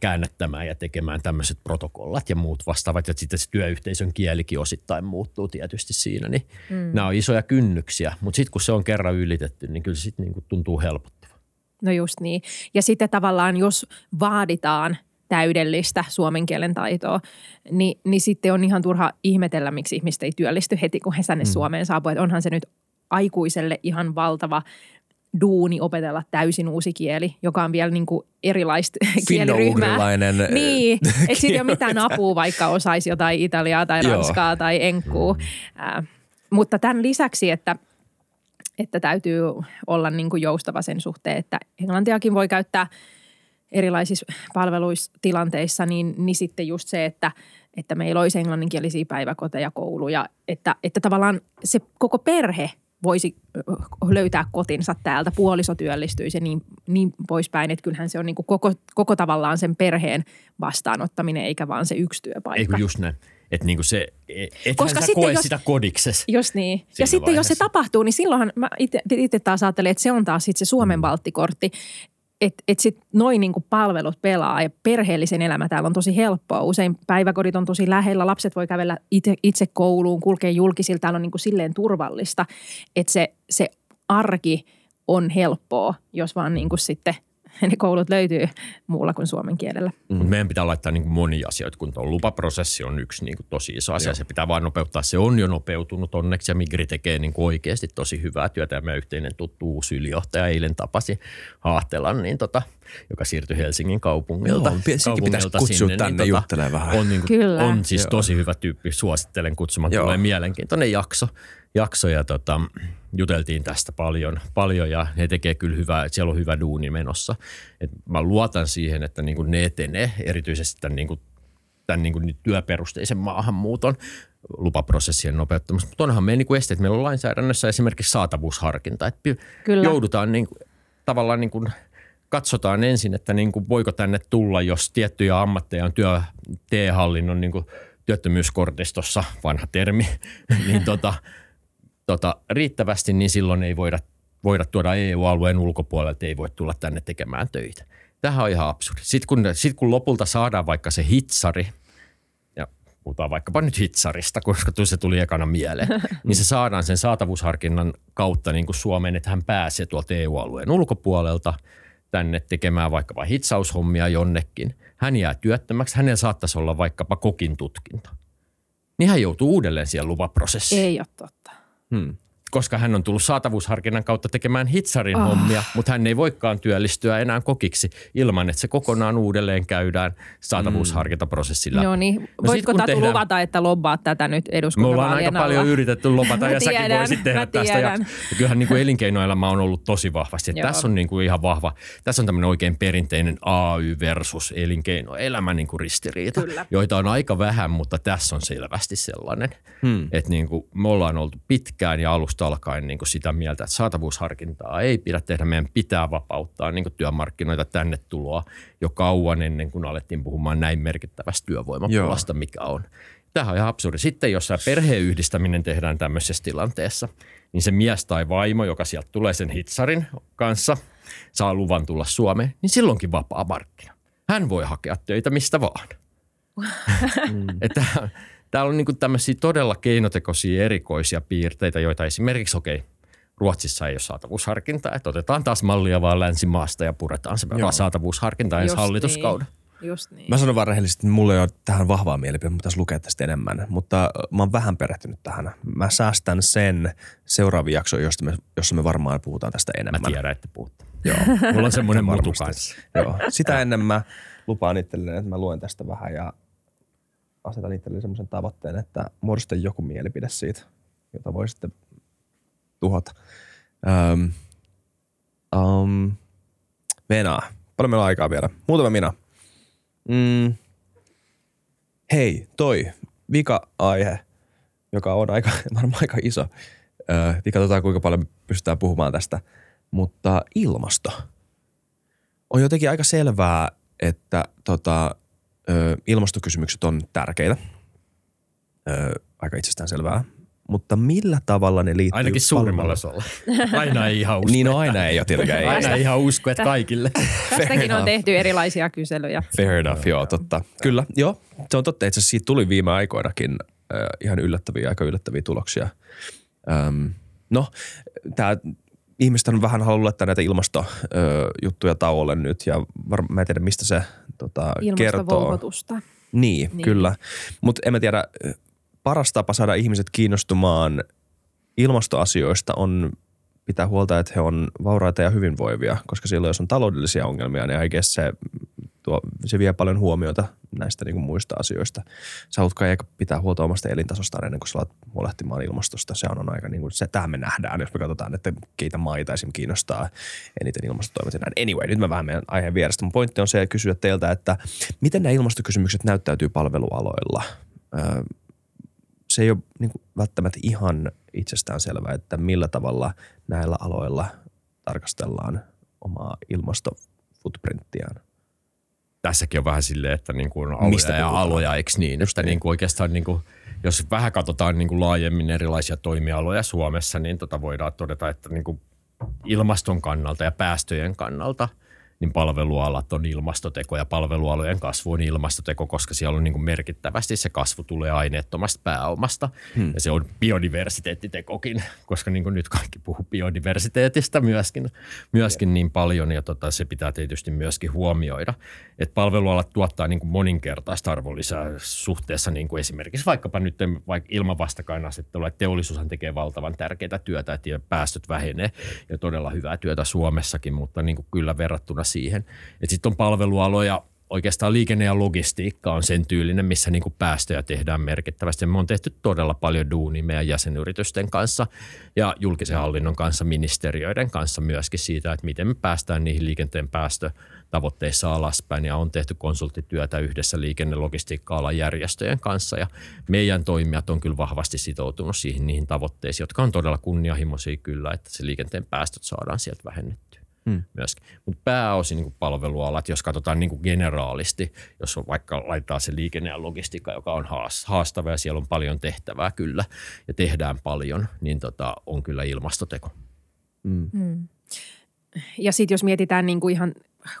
käännättämään ja tekemään tämmöiset protokollat ja muut vastaavat. Ja sitten se työyhteisön kielikin osittain muuttuu tietysti siinä. Niin mm. Nämä on isoja kynnyksiä, mutta sitten kun se on kerran ylitetty, niin kyllä se sitten niin tuntuu helpottava. No just niin. Ja sitten tavallaan jos vaaditaan täydellistä suomen kielen taitoa, niin, niin sitten on ihan turha ihmetellä, miksi ihmiset ei työllisty heti, kun he tänne mm. Suomeen saapuu. Että onhan se nyt aikuiselle ihan valtava duuni opetella täysin uusi kieli, joka on vielä niin kuin erilaista kieliryhmää. Niin, että siitä ei ole mitään apua, vaikka osaisi jotain italiaa tai ranskaa Joo. tai enkkuu. Mm. Äh, mutta tämän lisäksi, että, että täytyy olla niin kuin joustava sen suhteen, että englantiakin voi käyttää erilaisissa palveluistilanteissa, niin, niin sitten just se, että, että meillä olisi englanninkielisiä päiväkoteja, kouluja, että, että tavallaan se koko perhe – voisi löytää kotinsa täältä, puoliso työllistyisi ja niin, niin poispäin. Että kyllähän se on niin kuin koko, koko tavallaan sen perheen vastaanottaminen, eikä vaan se yksi työpaikka. Eikö just näin. Että niinku se, ethän Koska sä koe jos, sitä kodikses. Just niin. Ja sitten vaiheessa. jos se tapahtuu, niin silloinhan mä itse taas ajattelen, että se on taas sitten se Suomen mm. valttikortti että et sit noin niinku palvelut pelaa ja perheellisen elämä täällä on tosi helppoa. Usein päiväkodit on tosi lähellä, lapset voi kävellä itse, itse kouluun, kulkea julkisilla. Täällä on niinku silleen turvallista, että se, se arki on helppoa, jos vaan niinku sitten ne koulut löytyy muulla kuin suomen kielellä. Mm. Meidän pitää laittaa niin kuin monia asioita, kun tuo lupaprosessi on yksi niin kuin tosi iso asia. Joo. Se pitää vain nopeuttaa. Se on jo nopeutunut onneksi ja Migri tekee niin kuin oikeasti tosi hyvää työtä. Ja meidän yhteinen tuttu uusi ylijohtaja eilen tapasi Haahtelan, niin tota, joka siirtyi Helsingin kaupungilta. Joo, pitäisi kutsua sinne, niin tänne niin, juttelemaan vähän. On, niin kuin, Kyllä. on siis Joo. tosi hyvä tyyppi. Suosittelen kutsumaan. Joo. Tulee mielenkiintoinen jakso. Jakso ja tota, juteltiin tästä paljon, paljon ja he tekee kyllä hyvää, että siellä on hyvä duuni menossa. Et mä luotan siihen, että niin kuin ne etenee erityisesti tämän, niin kuin, tämän niin kuin työperusteisen maahanmuuton lupaprosessien nopeuttamassa. Mutta onhan meidän niin kuin esteet. Meillä on lainsäädännössä esimerkiksi saatavuusharkinta. Että Kyllä. joudutaan niin kuin, tavallaan niin kuin, katsotaan ensin, että niin kuin, voiko tänne tulla, jos tiettyjä ammatteja on työ, T-hallinnon niin kuin, työttömyyskortistossa, vanha termi, niin tota, tota, riittävästi, niin silloin ei voida, voida tuoda EU-alueen ulkopuolelta, ei voi tulla tänne tekemään töitä. Tähän on ihan absurdi. Sitten kun, sit kun lopulta saadaan vaikka se hitsari, ja puhutaan vaikkapa nyt hitsarista, koska se tuli ekana mieleen, niin se saadaan sen saatavuusharkinnan kautta niin kuin Suomeen, että hän pääsee tuolta EU-alueen ulkopuolelta tänne tekemään vaikkapa hitsaushommia jonnekin. Hän jää työttömäksi, hänellä saattaisi olla vaikkapa kokin tutkinto. Niin hän joutuu uudelleen siihen luvaprosessiin. Ei ole totta. Hmm koska hän on tullut saatavuusharkinnan kautta tekemään hitsarin oh. hommia, mutta hän ei voikaan työllistyä enää kokiksi ilman, että se kokonaan uudelleen käydään saatavuusharkintaprosessilla. Joo niin, no voitko Tatu tehdään... luvata, että lobbaat tätä nyt eduskuntavaalien Me ollaan aika paljon yritetty lobata ja säkin voisit tehdä tästä. Ja kyllähän niin kuin elinkeinoelämä on ollut tosi vahvasti. Tässä on niin kuin ihan vahva, tässä on tämmöinen oikein perinteinen AY versus elinkeinoelämä niin kuin ristiriita, Kyllä. joita on aika vähän, mutta tässä on selvästi sellainen, hmm. että niin kuin me ollaan oltu pitkään ja alusta alusta alkaen niin kuin sitä mieltä, että saatavuusharkintaa ei pidä tehdä. Meidän pitää vapauttaa niin kuin työmarkkinoita tänne tuloa jo kauan ennen kuin alettiin puhumaan näin merkittävästä työvoimapulasta, mikä on. Tämähän on ihan absurdi. Sitten jos perheyhdistäminen tehdään tämmöisessä tilanteessa, niin se mies tai vaimo, joka sieltä tulee sen hitsarin kanssa, saa luvan tulla Suomeen, niin silloinkin vapaa markkina. Hän voi hakea töitä mistä vaan. mm. että täällä on niin tämmöisiä todella keinotekoisia erikoisia piirteitä, joita esimerkiksi, okei, okay, Ruotsissa ei ole saatavuusharkintaa, että otetaan taas mallia vaan länsimaasta ja puretaan se saatavuusharkinta ensi hallituskauden. Niin. Just niin. Mä sanon vaan rehellisesti, että mulla ei ole tähän vahvaa mielipidettä, mutta tässä lukea tästä enemmän. Mutta mä oon vähän perehtynyt tähän. Mä säästän sen seuraaviin jaksoon, josta me, jossa me varmaan puhutaan tästä enemmän. Mä tiedän, että puhutte. Joo. mulla on semmoinen mutu kanssa. Joo. Sitä ennen mä lupaan itselleni, että mä luen tästä vähän ja asetan itselleni semmoisen tavoitteen, että muodosta joku mielipide siitä, jota voi sitten tuhota. Um, um, Venaa. Paljon meillä on aikaa vielä. Muutama minä. Mm. Hei, toi vika-aihe, joka on aika, varmaan aika iso. Öö, katsotaan, kuinka paljon pystytään puhumaan tästä. Mutta ilmasto. On jotenkin aika selvää, että tota, ö, ilmastokysymykset on tärkeitä. Ö, aika itsestään selvää. Mutta millä tavalla ne liittyy Ainakin suurimmalla osalla. Aina ei ihan usko. niin no aina ei ole tietenkään. Ei. Aina ei ihan usko, että kaikille. Tästäkin on tehty erilaisia kyselyjä. Fair enough, joo, totta. Kyllä, joo. Se on totta. Itse asiassa siitä tuli viime aikoinakin äh, ihan yllättäviä, aika yllättäviä tuloksia. Ähm, no, tämä ihmiset on vähän halunnut laittaa näitä ilmastojuttuja tauolle nyt ja var, mä en tiedä mistä se tota, kertoo. Niin, niin, kyllä. Mutta en mä tiedä, paras tapa saada ihmiset kiinnostumaan ilmastoasioista on pitää huolta, että he on vauraita ja hyvinvoivia, koska silloin jos on taloudellisia ongelmia, niin I guess se, tuo, se vie paljon huomiota näistä niin kuin muista asioista. Sä haluat kai pitää huolta omasta elintasostaan ennen kuin sä alat huolehtimaan ilmastosta. Se on aika niin kuin, se, tähän me nähdään, jos me katsotaan, että keitä maita esim. kiinnostaa eniten ilmastotoimet ja näin. Anyway, nyt mä vähän meidän aiheen vierestä. Mun pointti on se kysyä teiltä, että miten nämä ilmastokysymykset näyttäytyy palvelualoilla? se ei ole niin kuin välttämättä ihan itsestään selvää, että millä tavalla näillä aloilla tarkastellaan omaa ilmastofootprinttiään. Tässäkin on vähän silleen, että niin kuin aloja Mistä ja aloja, eikö niin? Että niin. Niin kuin oikeastaan niin kuin, jos vähän katsotaan niin kuin laajemmin erilaisia toimialoja Suomessa, niin tota voidaan todeta, että niin kuin ilmaston kannalta ja päästöjen kannalta niin palvelualat on ilmastoteko ja palvelualojen kasvu on ilmastoteko, koska siellä on niin kuin merkittävästi se kasvu tulee aineettomasta pääomasta. Hmm. Ja se on biodiversiteettitekokin, koska niin kuin nyt kaikki puhuu biodiversiteetistä myöskin, myöskin niin paljon ja tota, se pitää tietysti myöskin huomioida. Että palvelualat tuottaa niin kuin moninkertaista arvonlisää suhteessa niin kuin esimerkiksi vaikkapa nyt vaikka ilman vastakkainasettelua, että teollisuushan tekee valtavan tärkeää työtä, että päästöt vähenee ja todella hyvää työtä Suomessakin, mutta niin kuin kyllä verrattuna siihen. Sitten on palvelualoja, oikeastaan liikenne ja logistiikka on sen tyylinen, missä niin kuin päästöjä tehdään merkittävästi. Me on tehty todella paljon duunia meidän jäsenyritysten kanssa ja julkisen hallinnon kanssa, ministeriöiden kanssa myöskin siitä, että miten me päästään niihin liikenteen päästötavoitteissa alaspäin. Ja on tehty konsulttityötä yhdessä liikennelogistiikka-alan järjestöjen kanssa ja meidän toimijat on kyllä vahvasti sitoutunut siihen niihin tavoitteisiin, jotka on todella kunnianhimoisia kyllä, että se liikenteen päästöt saadaan sieltä vähennettyä hmm. myöskin. Mutta pääosin niin palvelualat, jos katsotaan niin kuin generaalisti, jos on vaikka laittaa se liikenne ja logistiikka, joka on haastava ja siellä on paljon tehtävää kyllä ja tehdään paljon, niin tota, on kyllä ilmastoteko. Hmm. Hmm. Ja sitten jos mietitään niin kuin ihan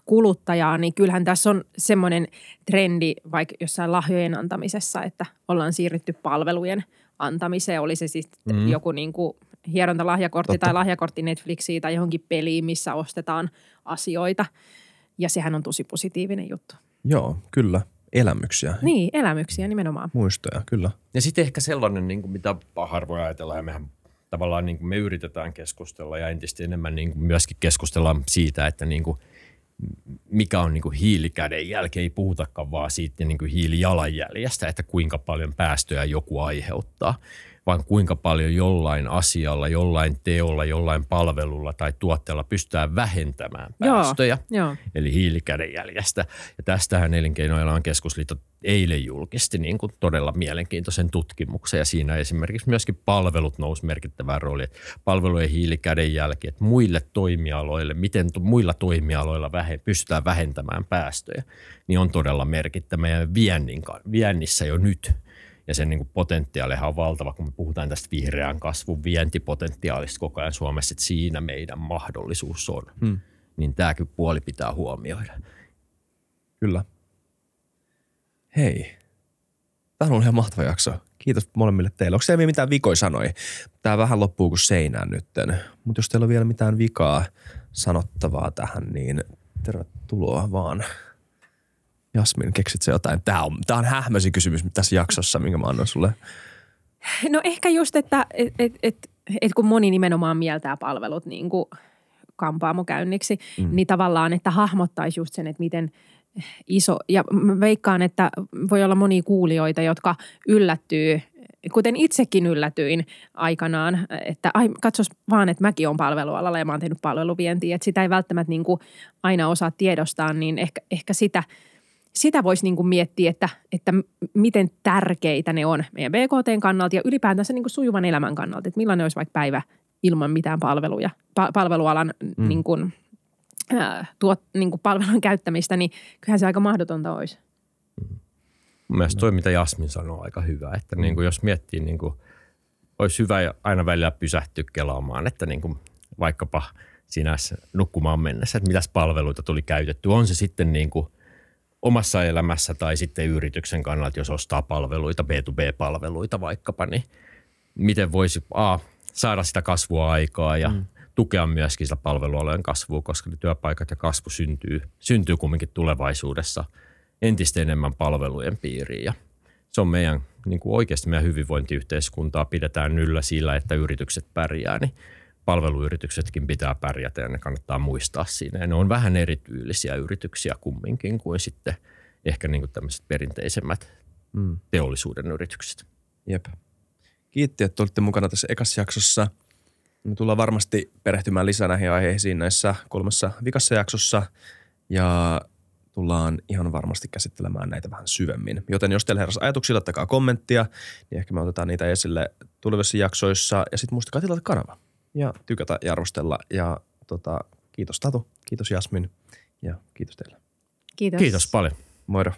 kuluttajaa, niin kyllähän tässä on semmoinen trendi vaikka jossain lahjojen antamisessa, että ollaan siirrytty palvelujen antamiseen. Oli se siis mm. joku niin kuin hierontalahjakortti Totta. tai lahjakortti Netflixiin tai johonkin peliin, missä ostetaan asioita. Ja sehän on tosi positiivinen juttu. Joo, kyllä. Elämyksiä. Niin, elämyksiä nimenomaan. Muistoja, kyllä. Ja sitten ehkä sellainen, niin kuin mitä harvoin ajatellaan, ja mehän tavallaan niin kuin me yritetään keskustella ja entistä enemmän niin kuin myöskin keskustellaan siitä, että niin kuin mikä on niin kuin hiilikädenjälki, ei puhutakaan vaan siitä niin kuin hiilijalanjäljestä, että kuinka paljon päästöjä joku aiheuttaa, vaan kuinka paljon jollain asialla, jollain teolla, jollain palvelulla tai tuotteella pystytään vähentämään päästöjä, joo, joo. eli hiilikädenjäljestä. Ja tästähän Elinkeinoelämän keskusliitto eilen julkisti niin kuin todella mielenkiintoisen tutkimuksen ja siinä esimerkiksi myöskin palvelut nousi merkittävään rooliin. Palvelujen hiilikädenjälki, että muille toimialoille, miten muilla toimialoilla vähe, pystytään vähentämään päästöjä, niin on todella merkittävä ja viennin, viennissä jo nyt – ja sen niin kuin potentiaalihan on valtava, kun me puhutaan tästä vihreän kasvun vientipotentiaalista koko ajan Suomessa, että siinä meidän mahdollisuus on. Hmm. Niin tämäkin puoli pitää huomioida. Kyllä. Hei. Tämä on ollut ihan mahtava jakso. Kiitos molemmille teille. Onko teillä mitään vikoi sanoi? Tämä vähän loppuu kuin seinään nytten. Mutta jos teillä on vielä mitään vikaa sanottavaa tähän, niin tervetuloa vaan. Jasmin, keksit se jotain? Tämä on, tämä on hähmäsi kysymys tässä jaksossa, minkä mä annan sulle. No ehkä just, että et, et, et, et kun moni nimenomaan mieltää palvelut niin kuin kampaamokäynniksi, mm. niin tavallaan, että hahmottaisi just sen, että miten iso, ja mä veikkaan, että voi olla monia kuulijoita, jotka yllättyy kuten itsekin yllätyin aikanaan, että ai, katsos vaan, että mäkin olen palvelualalla ja mä oon tehnyt palveluvientiä, että sitä ei välttämättä niin kuin aina osaa tiedostaa, niin ehkä, ehkä sitä – sitä voisi niin kuin miettiä, että, että miten tärkeitä ne on meidän BKTn kannalta ja ylipäätänsä niin kuin sujuvan elämän kannalta. Että millainen olisi vaikka päivä ilman mitään palveluja, pa- palvelualan mm. niin kuin, äh, tuot, niin kuin palvelun käyttämistä, niin kyllähän se aika mahdotonta olisi. Mielestäni toi, mitä Jasmin sanoo, aika hyvä. Että mm. niin kuin jos miettii, niin kuin, olisi hyvä aina välillä pysähtyä kelaamaan, että niin kuin vaikkapa siinä nukkumaan mennessä, että mitäs palveluita tuli käytetty. On se sitten niin kuin – omassa elämässä tai sitten yrityksen kannalta, jos ostaa palveluita, B2B-palveluita vaikkapa, niin miten voisi A, saada sitä kasvua aikaa ja mm. tukea myöskin sitä palvelualojen kasvua, koska ne työpaikat ja kasvu syntyy, syntyy kumminkin tulevaisuudessa entistä enemmän palvelujen piiriin ja se on meidän, niin kuin oikeasti meidän hyvinvointiyhteiskuntaa pidetään yllä sillä, että yritykset pärjää, niin palveluyrityksetkin pitää pärjätä ja ne kannattaa muistaa siinä. Ja ne on vähän erityylisiä yrityksiä kumminkin kuin sitten ehkä niin kuin tämmöiset perinteisemmät mm. teollisuuden yritykset. Jep. Kiitti, että olitte mukana tässä ekassa jaksossa. Me tullaan varmasti perehtymään lisää näihin aiheisiin näissä kolmessa vikassa jaksossa ja tullaan ihan varmasti käsittelemään näitä vähän syvemmin. Joten jos teillä heräsi ajatuksia, laittakaa kommenttia, niin ehkä me otetaan niitä esille tulevissa jaksoissa. Ja sitten muistakaa tilata kanava ja tykätä ja arvostella. Ja tota, kiitos Tatu, kiitos Jasmin ja kiitos teille. Kiitos. Kiitos paljon. Moido.